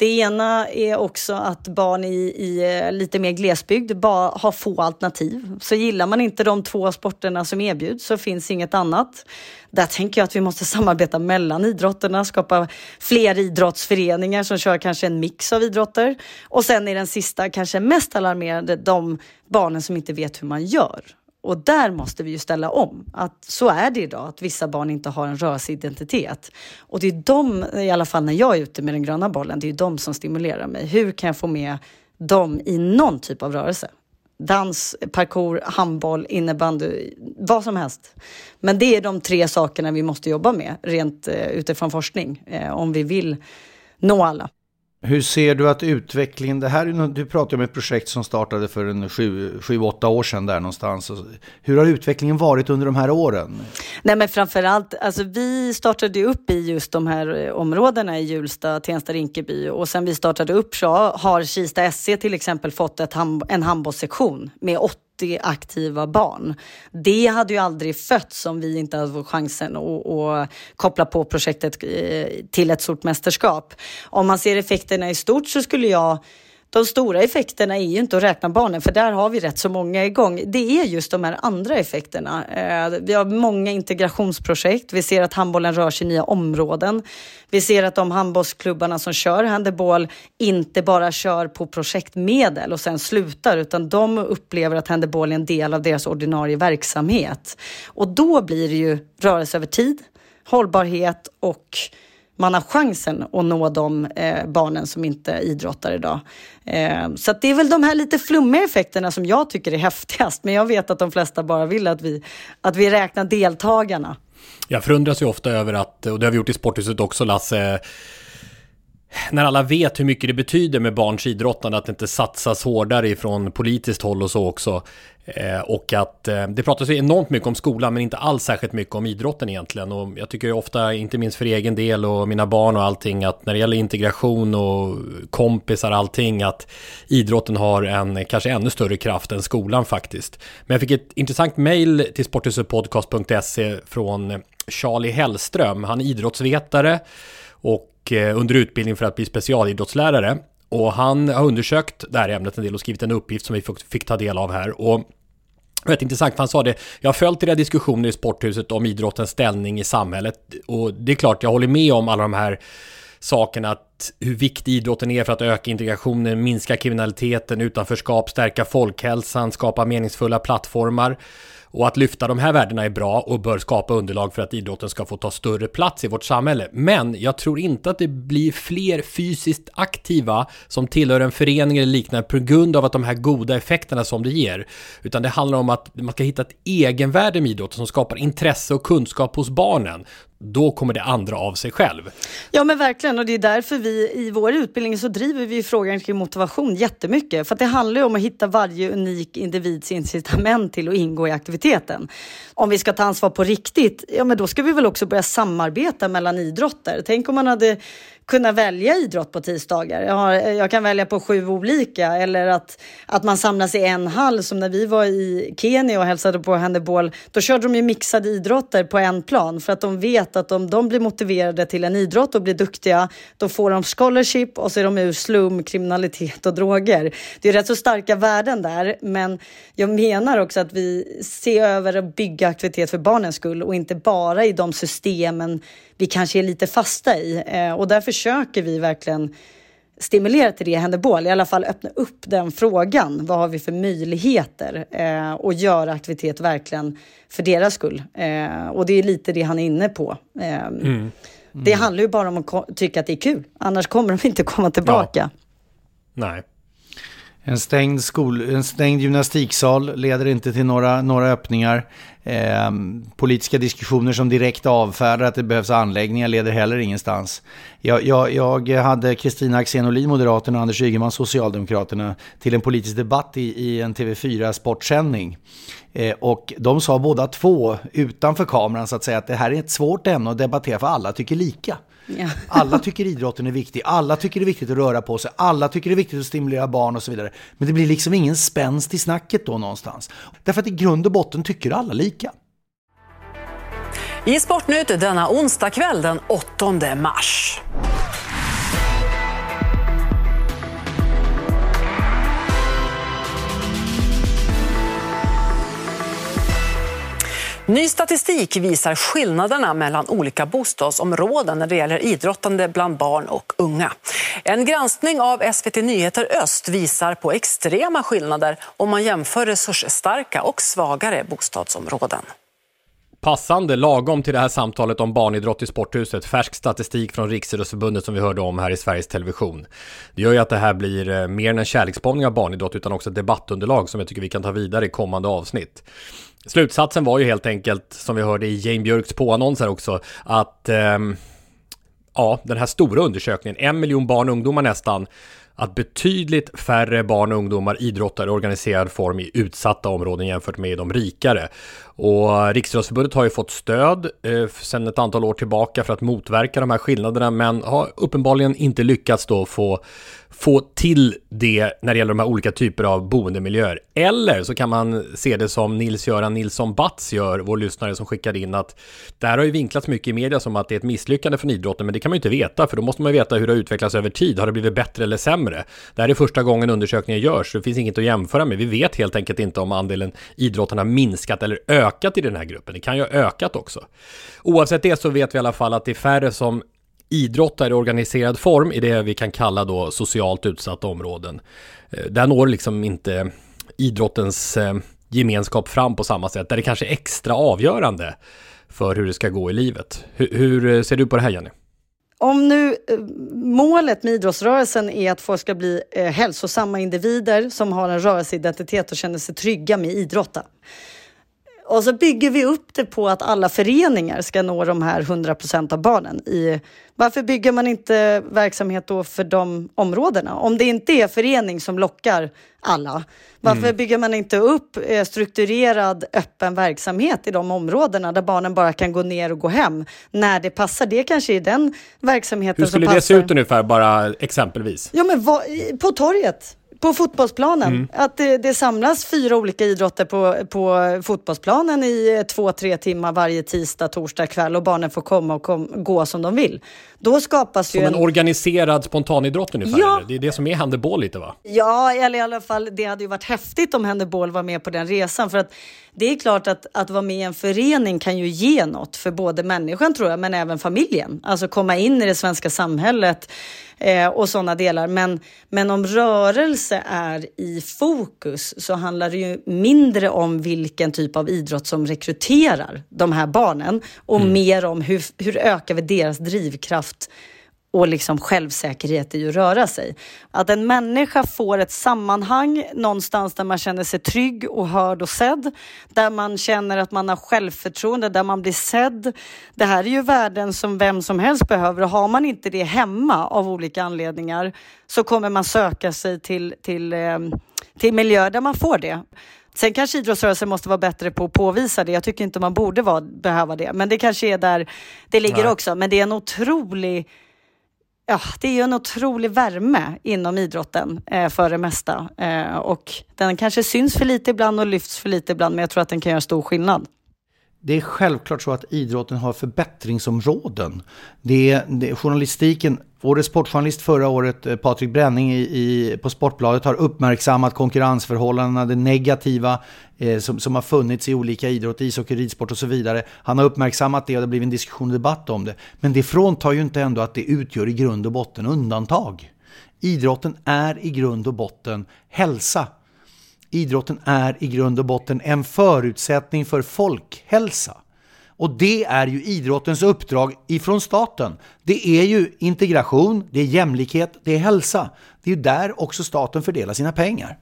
Det ena är också att barn i, i eh, lite mer glesbygd bara har få alternativ. Så gillar man inte de två sporterna som erbjuds så finns inget annat. Där tänker jag att vi måste samarbeta mellan idrotterna, skapa fler idrottsföreningar som kör kanske en mix av idrotter. Och sen är den sista, kanske mest alarmerande, de barnen som inte vet hur man gör. Och där måste vi ju ställa om. Att så är det idag, att vissa barn inte har en rörelseidentitet. Och det är de, i alla fall när jag är ute med den gröna bollen, det är de som stimulerar mig. Hur kan jag få med dem i någon typ av rörelse? Dans, parkour, handboll, innebandy, vad som helst. Men det är de tre sakerna vi måste jobba med, rent eh, utifrån forskning, eh, om vi vill nå alla. Hur ser du att utvecklingen, det här, du pratar om ett projekt som startade för en sju, sju, åtta år sedan där någonstans. Hur har utvecklingen varit under de här åren? Nej men framförallt, alltså vi startade upp i just de här eh, områdena i Hjulsta, Tensta, Rinkeby och sen vi startade upp så har Kista SC till exempel fått ett, en handbollssektion med åtta 80 aktiva barn. Det hade ju aldrig fötts om vi inte hade fått chansen att, att koppla på projektet eh, till ett stort mästerskap. Om man ser effekterna i stort så skulle jag de stora effekterna är ju inte att räkna barnen, för där har vi rätt så många igång. Det är just de här andra effekterna. Eh, vi har många integrationsprojekt. Vi ser att handbollen rör sig i nya områden. Vi ser att de handbollsklubbarna som kör handboll inte bara kör på projektmedel och sen slutar, utan de upplever att handboll är en del av deras ordinarie verksamhet. Och då blir det ju rörelse över tid, hållbarhet och man har chansen att nå de eh, barnen som inte idrottar idag. Eh, så det är väl de här lite flummiga effekterna som jag tycker är häftigast. Men jag vet att de flesta bara vill att vi, att vi räknar deltagarna. Jag förundras ju ofta över att, och det har vi gjort i Sporthuset också Lasse, när alla vet hur mycket det betyder med barns idrottande, att det inte satsas hårdare ifrån politiskt håll och så också. Eh, och att eh, det pratas ju enormt mycket om skolan men inte alls särskilt mycket om idrotten egentligen. Och jag tycker ofta, inte minst för egen del och mina barn och allting, att när det gäller integration och kompisar och allting, att idrotten har en kanske ännu större kraft än skolan faktiskt. Men jag fick ett intressant mail till Sporthusetpodcast.se från Charlie Hellström. Han är idrottsvetare och och eh, under utbildning för att bli specialidrottslärare. Och han har undersökt det här ämnet en del och skrivit en uppgift som vi fick ta del av här. Och Rätt intressant, för han sa det. Jag har följt era diskussioner i sporthuset om idrottens ställning i samhället och det är klart, jag håller med om alla de här sakerna. att hur viktig idrotten är för att öka integrationen, minska kriminaliteten, utanförskap, stärka folkhälsan, skapa meningsfulla plattformar. Och att lyfta de här värdena är bra och bör skapa underlag för att idrotten ska få ta större plats i vårt samhälle. Men jag tror inte att det blir fler fysiskt aktiva som tillhör en förening eller liknande på grund av att de här goda effekterna som det ger. Utan det handlar om att man ska hitta ett egenvärde med idrotten som skapar intresse och kunskap hos barnen då kommer det andra av sig själv. Ja men verkligen och det är därför vi i vår utbildning så driver vi frågan kring motivation jättemycket. För att det handlar ju om att hitta varje unik individs incitament till att ingå i aktiviteten. Om vi ska ta ansvar på riktigt, ja men då ska vi väl också börja samarbeta mellan idrotter. Tänk om man hade kunna välja idrott på tisdagar. Jag, har, jag, kan välja på sju olika eller att, att man samlas i en hall som när vi var i Kenya och hälsade på handboll. Då körde de ju mixade idrotter på en plan för att de vet att om de blir motiverade till en idrott och blir duktiga då får de scholarship och så är de ur slum, kriminalitet och droger. Det är rätt så starka värden där men jag menar också att vi ser över att bygga aktivitet för barnens skull och inte bara i de systemen vi kanske är lite fasta i. Eh, och där försöker vi verkligen stimulera till det i Händebål, i alla fall öppna upp den frågan. Vad har vi för möjligheter eh, och göra aktivitet verkligen för deras skull? Eh, och det är lite det han är inne på. Eh, mm. Mm. Det handlar ju bara om att tycka att det är kul, annars kommer de inte komma tillbaka. Ja. Nej. En stängd, skol, en stängd gymnastiksal leder inte till några, några öppningar. Eh, politiska diskussioner som direkt avfärdar att det behövs anläggningar leder heller ingenstans. Jag, jag, jag hade Kristina Axén Olin, Moderaterna, och Anders Ygeman, Socialdemokraterna, till en politisk debatt i, i en TV4 sportsändning. Eh, och de sa båda två, utanför kameran så att säga, att det här är ett svårt ämne att debattera för alla tycker lika. Ja. Alla tycker idrotten är viktig, alla tycker det är viktigt att röra på sig, alla tycker det är viktigt att stimulera barn och så vidare. Men det blir liksom ingen spänst i snacket då någonstans. Därför att i grund och botten tycker alla lika. I Sportnytt denna onsdagkväll den 8 mars. Ny statistik visar skillnaderna mellan olika bostadsområden när det gäller idrottande bland barn och unga. En granskning av SVT Nyheter Öst visar på extrema skillnader om man jämför resursstarka och svagare bostadsområden. Passande lagom till det här samtalet om barnidrott i sporthuset. Färsk statistik från Riksidrottsförbundet som vi hörde om här i Sveriges Television. Det gör ju att det här blir eh, mer än en kärleksbombning av barnidrott utan också ett debattunderlag som jag tycker vi kan ta vidare i kommande avsnitt. Slutsatsen var ju helt enkelt, som vi hörde i Jane Björks påannons här också, att eh, ja, den här stora undersökningen, en miljon barn och ungdomar nästan, att betydligt färre barn och ungdomar idrottar i organiserad form i utsatta områden jämfört med de rikare. Och Riksidrottsförbundet har ju fått stöd eh, sedan ett antal år tillbaka för att motverka de här skillnaderna men har uppenbarligen inte lyckats då få få till det när det gäller de här olika typer av boendemiljöer. Eller så kan man se det som Nils-Göran Nilsson Batz gör, vår lyssnare som skickade in att det här har ju vinklats mycket i media som att det är ett misslyckande från idrotten, men det kan man ju inte veta, för då måste man veta hur det har utvecklats över tid. Har det blivit bättre eller sämre? Det här är första gången undersökningen görs, så det finns inget att jämföra med. Vi vet helt enkelt inte om andelen idrotten har minskat eller ökat i den här gruppen. Det kan ju ha ökat också. Oavsett det så vet vi i alla fall att det är färre som idrottar i organiserad form i det vi kan kalla då socialt utsatta områden. Eh, där når liksom inte idrottens eh, gemenskap fram på samma sätt, där det kanske är extra avgörande för hur det ska gå i livet. Hur, hur ser du på det här Jenny? Om nu målet med idrottsrörelsen är att folk ska bli hälsosamma individer som har en rörelseidentitet och känner sig trygga med idrotta och så bygger vi upp det på att alla föreningar ska nå de här 100 procent av barnen. I, varför bygger man inte verksamhet då för de områdena? Om det inte är förening som lockar alla, varför mm. bygger man inte upp eh, strukturerad öppen verksamhet i de områdena där barnen bara kan gå ner och gå hem när det passar? Det kanske är den verksamheten som passar. Hur skulle det se ut ungefär, bara exempelvis? Ja, men va, på torget på fotbollsplanen. Mm. Att det, det, samlas fyra olika idrotter på, på fotbollsplanen i två, tre timmar varje tisdag, torsdag kväll och barnen får komma och kom, gå som de vill. Då skapas Som ju en organiserad spontanidrott ungefär? Ja. Det är det som är handboll lite va? Ja, eller i alla fall det hade ju varit häftigt om Handebol var med på den resan. För att det är klart att, att vara med i en förening kan ju ge något för både människan tror jag, men även familjen. Alltså komma in i det svenska samhället eh, och sådana delar. Men, men om rörelse är i fokus så handlar det ju mindre om vilken typ av idrott som rekryterar de här barnen och mer om hur, hur ökar vi deras drivkraft och liksom självsäkerhet i att röra sig. Att en människa får ett sammanhang någonstans där man känner sig trygg och hörd och sedd, där man känner att man har självförtroende, där man blir sedd. Det här är ju värden som vem som helst behöver och har man inte det hemma av olika anledningar så kommer man söka sig till, till, eh, till miljöer där man får det. Sen kanske idrottsrörelsen måste vara bättre på att påvisa det. Jag tycker inte man borde vara, behöva det, men det kanske är där det ligger Nej. också. Men det är en otrolig Ja, det är ju en otrolig värme inom idrotten eh, för det mesta. Eh, och den kanske syns för lite ibland och lyfts för lite ibland, men jag tror att den kan göra stor skillnad. Det är självklart så att idrotten har förbättringsområden. Det det journalistiken, årets sportjournalist förra året, eh, Patrik Bränning i, i, på Sportbladet, har uppmärksammat konkurrensförhållandena, det negativa eh, som, som har funnits i olika idrott, ishockey, ridsport och så vidare. Han har uppmärksammat det och det har blivit en diskussion och debatt om det. Men det fråntar ju inte ändå att det utgör i grund och botten undantag. Idrotten är i grund och botten hälsa. Idrotten är i grund och botten en förutsättning för folkhälsa. Och det är ju idrottens uppdrag ifrån staten. Det är ju integration, det är jämlikhet, det är hälsa. Det är ju där också staten fördelar sina pengar.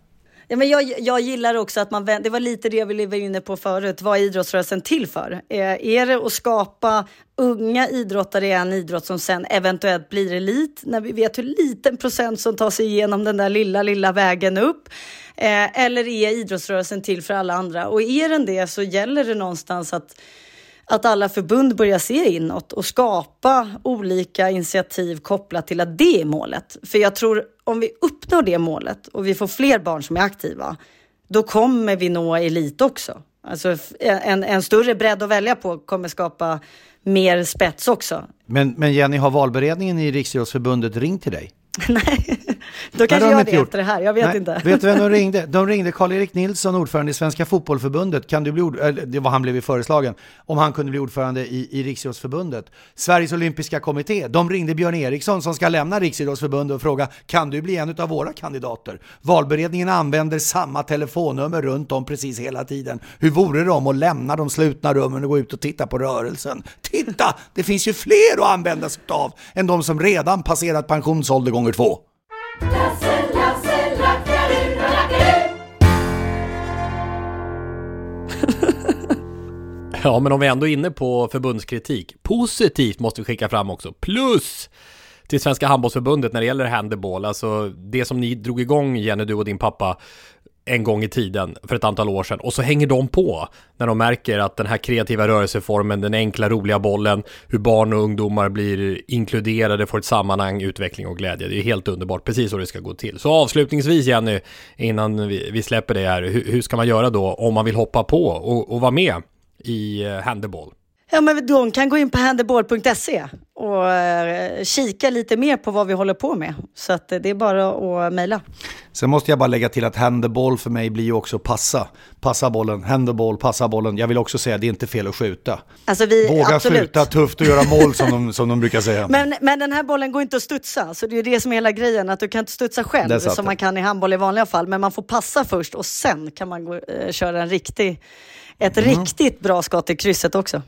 Ja, men jag, jag gillar också att man, det var lite det vi var inne på förut, vad är idrottsrörelsen till för? Är, är det att skapa unga idrottare i en idrott som sen eventuellt blir elit, när vi vet hur liten procent som tar sig igenom den där lilla, lilla vägen upp? Eh, eller är idrottsrörelsen till för alla andra? Och är den det så gäller det någonstans att att alla förbund börjar se inåt och skapa olika initiativ kopplat till att det är målet. För jag tror om vi uppnår det målet och vi får fler barn som är aktiva, då kommer vi nå elit också. Alltså en, en större bredd att välja på kommer skapa mer spets också. Men, men Jenny, har valberedningen i Riksidrottsförbundet ringt till dig? Då kanske Nej, jag det gjort. det här, jag vet Nej, inte. Vet du vem de ringde? De ringde Karl-Erik Nilsson, ordförande i Svenska Fotbollförbundet. Kan du bli ord, det var han blev föreslagen. Om han kunde bli ordförande i, i Riksidrottsförbundet. Sveriges Olympiska Kommitté, de ringde Björn Eriksson som ska lämna Riksidrottsförbundet och fråga kan du bli en av våra kandidater? Valberedningen använder samma telefonnummer runt om precis hela tiden. Hur vore det om att lämna de slutna rummen och gå ut och titta på rörelsen? Titta! Det finns ju fler att använda sig av än de som redan passerat pensionsålder gånger två. Ja, men om vi ändå är inne på förbundskritik. Positivt måste vi skicka fram också. Plus till Svenska Handbollsförbundet när det gäller handboll. Alltså det som ni drog igång, Jenny, du och din pappa, en gång i tiden för ett antal år sedan. Och så hänger de på när de märker att den här kreativa rörelseformen, den enkla, roliga bollen, hur barn och ungdomar blir inkluderade, får ett sammanhang, utveckling och glädje. Det är helt underbart, precis så det ska gå till. Så avslutningsvis, Jenny, innan vi, vi släpper det här, hur, hur ska man göra då om man vill hoppa på och, och vara med i eh, handboll? Ja, men de kan gå in på handeball.se och eh, kika lite mer på vad vi håller på med. Så att eh, det är bara att mejla. Sen måste jag bara lägga till att handboll för mig blir ju också passa. Passa bollen, handboll, passa bollen. Jag vill också säga att det är inte fel att skjuta. Alltså vi, Våga absolut. skjuta tufft och göra mål som de, som de brukar säga. Men, men den här bollen går inte att studsa, så det är det som är hela grejen, att du kan inte studsa själv som man kan i handboll i vanliga fall, men man får passa först och sen kan man gå, eh, köra en riktig, ett Mm. riktigt bra skott i krysset också.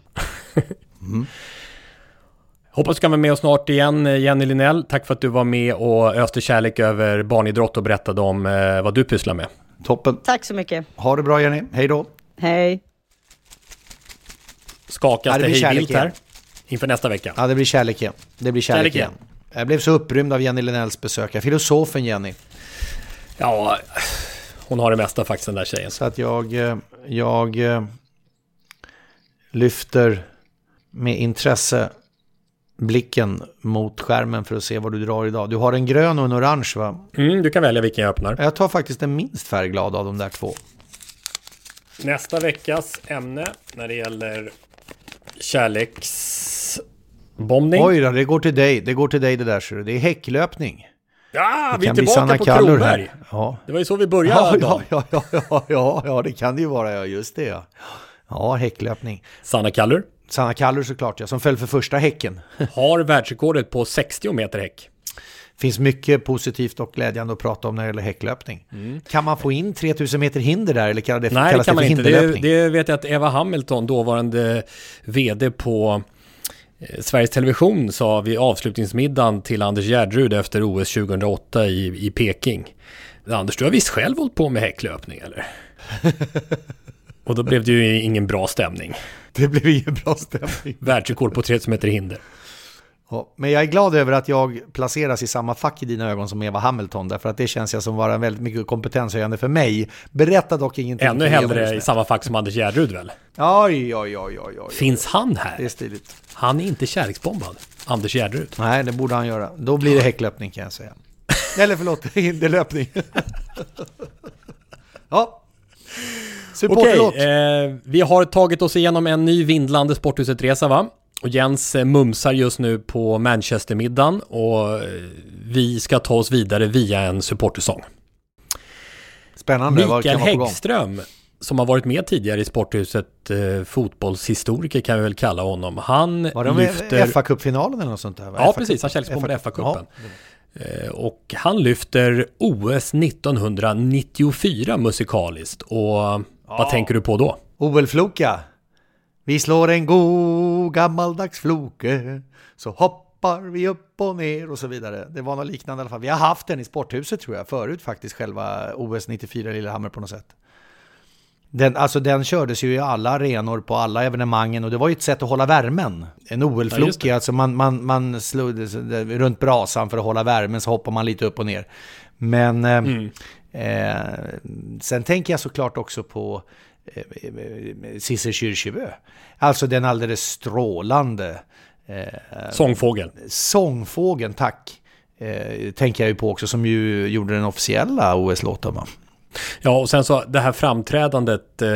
Hoppas du kan vara med oss snart igen, eh, Jenny Linell. Tack för att du var med och öste kärlek över barnidrott och berättade om eh, vad du pysslar med. Toppen. Tack så mycket. Ha det bra Jenny, hej då. Hej. Skakas Ja, det det blir hej kärlek vilt här inför nästa vecka. Ja, det blir kärlek igen. Det blir kärlek, Kärlek igen. igen. Jag blev så upprymd av Jenny Linells besök. Filosofen Jenny. Ja, hon har det mesta faktiskt den där tjejen. Så att jag, eh, jag eh, lyfter med intresse blicken mot skärmen för att se vad du drar idag. Du har en grön och en orange va? Mm, du kan välja vilken jag öppnar. Jag tar faktiskt den minst färgglada av de där två. Nästa veckas ämne när det gäller kärleksfrågor Bombning. Oj då, det går till dig. Det går till dig det där. Så det är häcklöpning. Ja, Det vi är tillbaka på Kronberg. här. Ja. Det var ju så vi började Ja, ja, ja, ja, ja, det kan det ju vara. Ja, just det ja. Ja, häcklöpning. Sanna Kallur Sanna Kallur såklart ja, som föll för första häcken. har världsrekordet på 60 meter häck. finns mycket positivt och glädjande att prata om när det gäller häcklöpning. Kan man få in 3000 meter hinder där eller kallas det, Nej, det kallas kan det man för inte. Det, det vet jag att Eva Hamilton, dåvarande vd på Sveriges Television, sa vid avslutningsmiddagen till Anders Gärdrud efter OS 2008 i, i Peking. Anders, du har visst själv hållit på med häcklöpning, eller? Och då blev det ju ingen bra stämning. Det blev ingen bra stämning. Världsrekord på 3000 meter hinder. Ja, men jag är glad över att jag placeras i samma fack i dina ögon som Eva Hamilton, därför att det känns jag som vara väldigt mycket kompetenshöjande för mig. Berätta dock ingenting. Ännu hellre i samma fack som Anders Gärdrud väl? Oj, oj, oj, oj, oj. Finns han här? Det är stiligt. Han är inte kärleksbombad. Anders Gärdrud. Nej, det borde han göra. Då blir det häcklöpning kan jag säga. Eller förlåt, hinderlöpning. ja. Okej, eh, vi har tagit oss igenom en ny vindlande Sporthuset-resa va? Och Jens eh, mumsar just nu på Manchestermiddagen och eh, vi ska ta oss vidare via en supportersång. Spännande, Mikael? Häggström, som har varit med tidigare i Sporthuset, eh, fotbollshistoriker kan vi väl kalla honom. Han Var det lyfter... med FA-cupfinalen eller något sånt där? va? Ja, precis. Han kärleksbombade FA-cupen. Ja. Eh, Och han lyfter OS 1994 musikaliskt. Och vad tänker du på då? OL-floka. Vi slår en god gammaldags floke. Så hoppar vi upp och ner och så vidare. Det var något liknande i alla fall. Vi har haft den i sporthuset tror jag förut faktiskt, själva OS 94 i Lillehammer på något sätt. Den, alltså den kördes ju i alla arenor på alla evenemangen och det var ju ett sätt att hålla värmen. En Ja, OL-floke, det. alltså man, man, man slog runt brasan för att hålla värmen så hoppar man lite upp och ner. Men eh, Mm. eh, sen tänker jag såklart också på eh, eh, Cisser Kyrkjebø. Alltså den alldeles strålande eh, Sångfågel. Sångfågeln, tack. Eh, tänker jag ju på också, som ju gjorde den officiella OS-låten? Ja, och sen så det här framträdandet eh,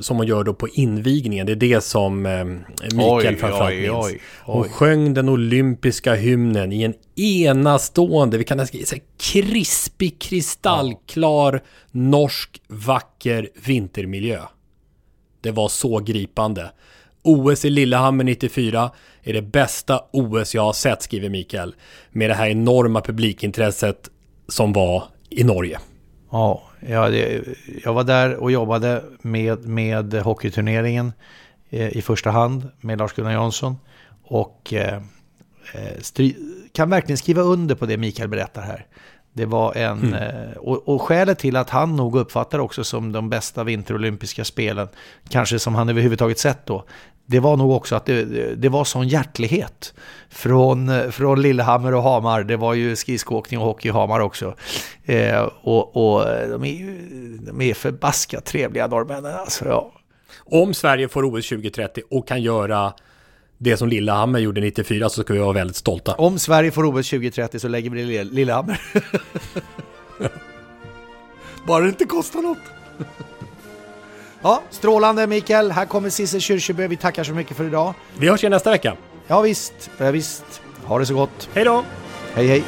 som hon gör då på invigningen, det är det som eh, Mikael framförallt oj, minns. oj, Hon oj. sjöng den olympiska hymnen i en enastående, vi kan nästan säga krispig, kristallklar, norsk, vacker vintermiljö. Det var så gripande. OS i Lillehammer 94 är det bästa OS jag har sett, skriver Mikael. Med det här enorma publikintresset som var i Norge. Ja, jag, jag var där och jobbade med, med hockeyturneringen eh, i första hand med Lars-Gunnar Jansson. Och eh, eh stry, kan verkligen skriva under på det Mikael berättar här. Det var en, Mm. eh, och, och skälet till att han nog uppfattar också som de bästa vinterolympiska spelen, kanske som han överhuvudtaget sett då, det var nog också att det, det- var sån hjärtlighet från, från Lillehammer och Hamar. Det var ju skridskoåkning och hockey i Hamar också. Eh, och, och de är ju de är förbaskat trevliga norrmännen. Alltså, ja. Om Sverige får OS 2030 och kan göra det som Lillehammer gjorde 94 så ska vi vara väldigt stolta. Om Sverige får OS 2030 så lägger vi det i Lill- Lillehammer. Bara det inte kostar något. ja, strålande Mikael. Här kommer Cissi Kyrkjebø. Vi tackar så mycket för idag. Vi hörs igen nästa vecka. Ja visst, ja, visst. Ha det så gott. Hej då! Hej hej.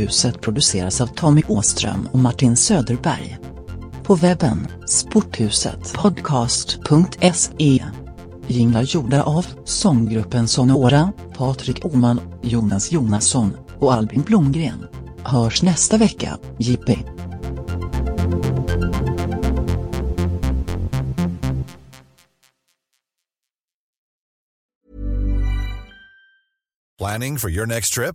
Sporthuset produceras av Tommy Åström och Martin Söderberg. På webben sporthusetpodcast.se Jinglar gjorda av sånggruppen Sonora, Patrik Oman, Jonas Jonasson och Albin Blomgren. Hörs nästa vecka, Jippi. Planning for your next trip?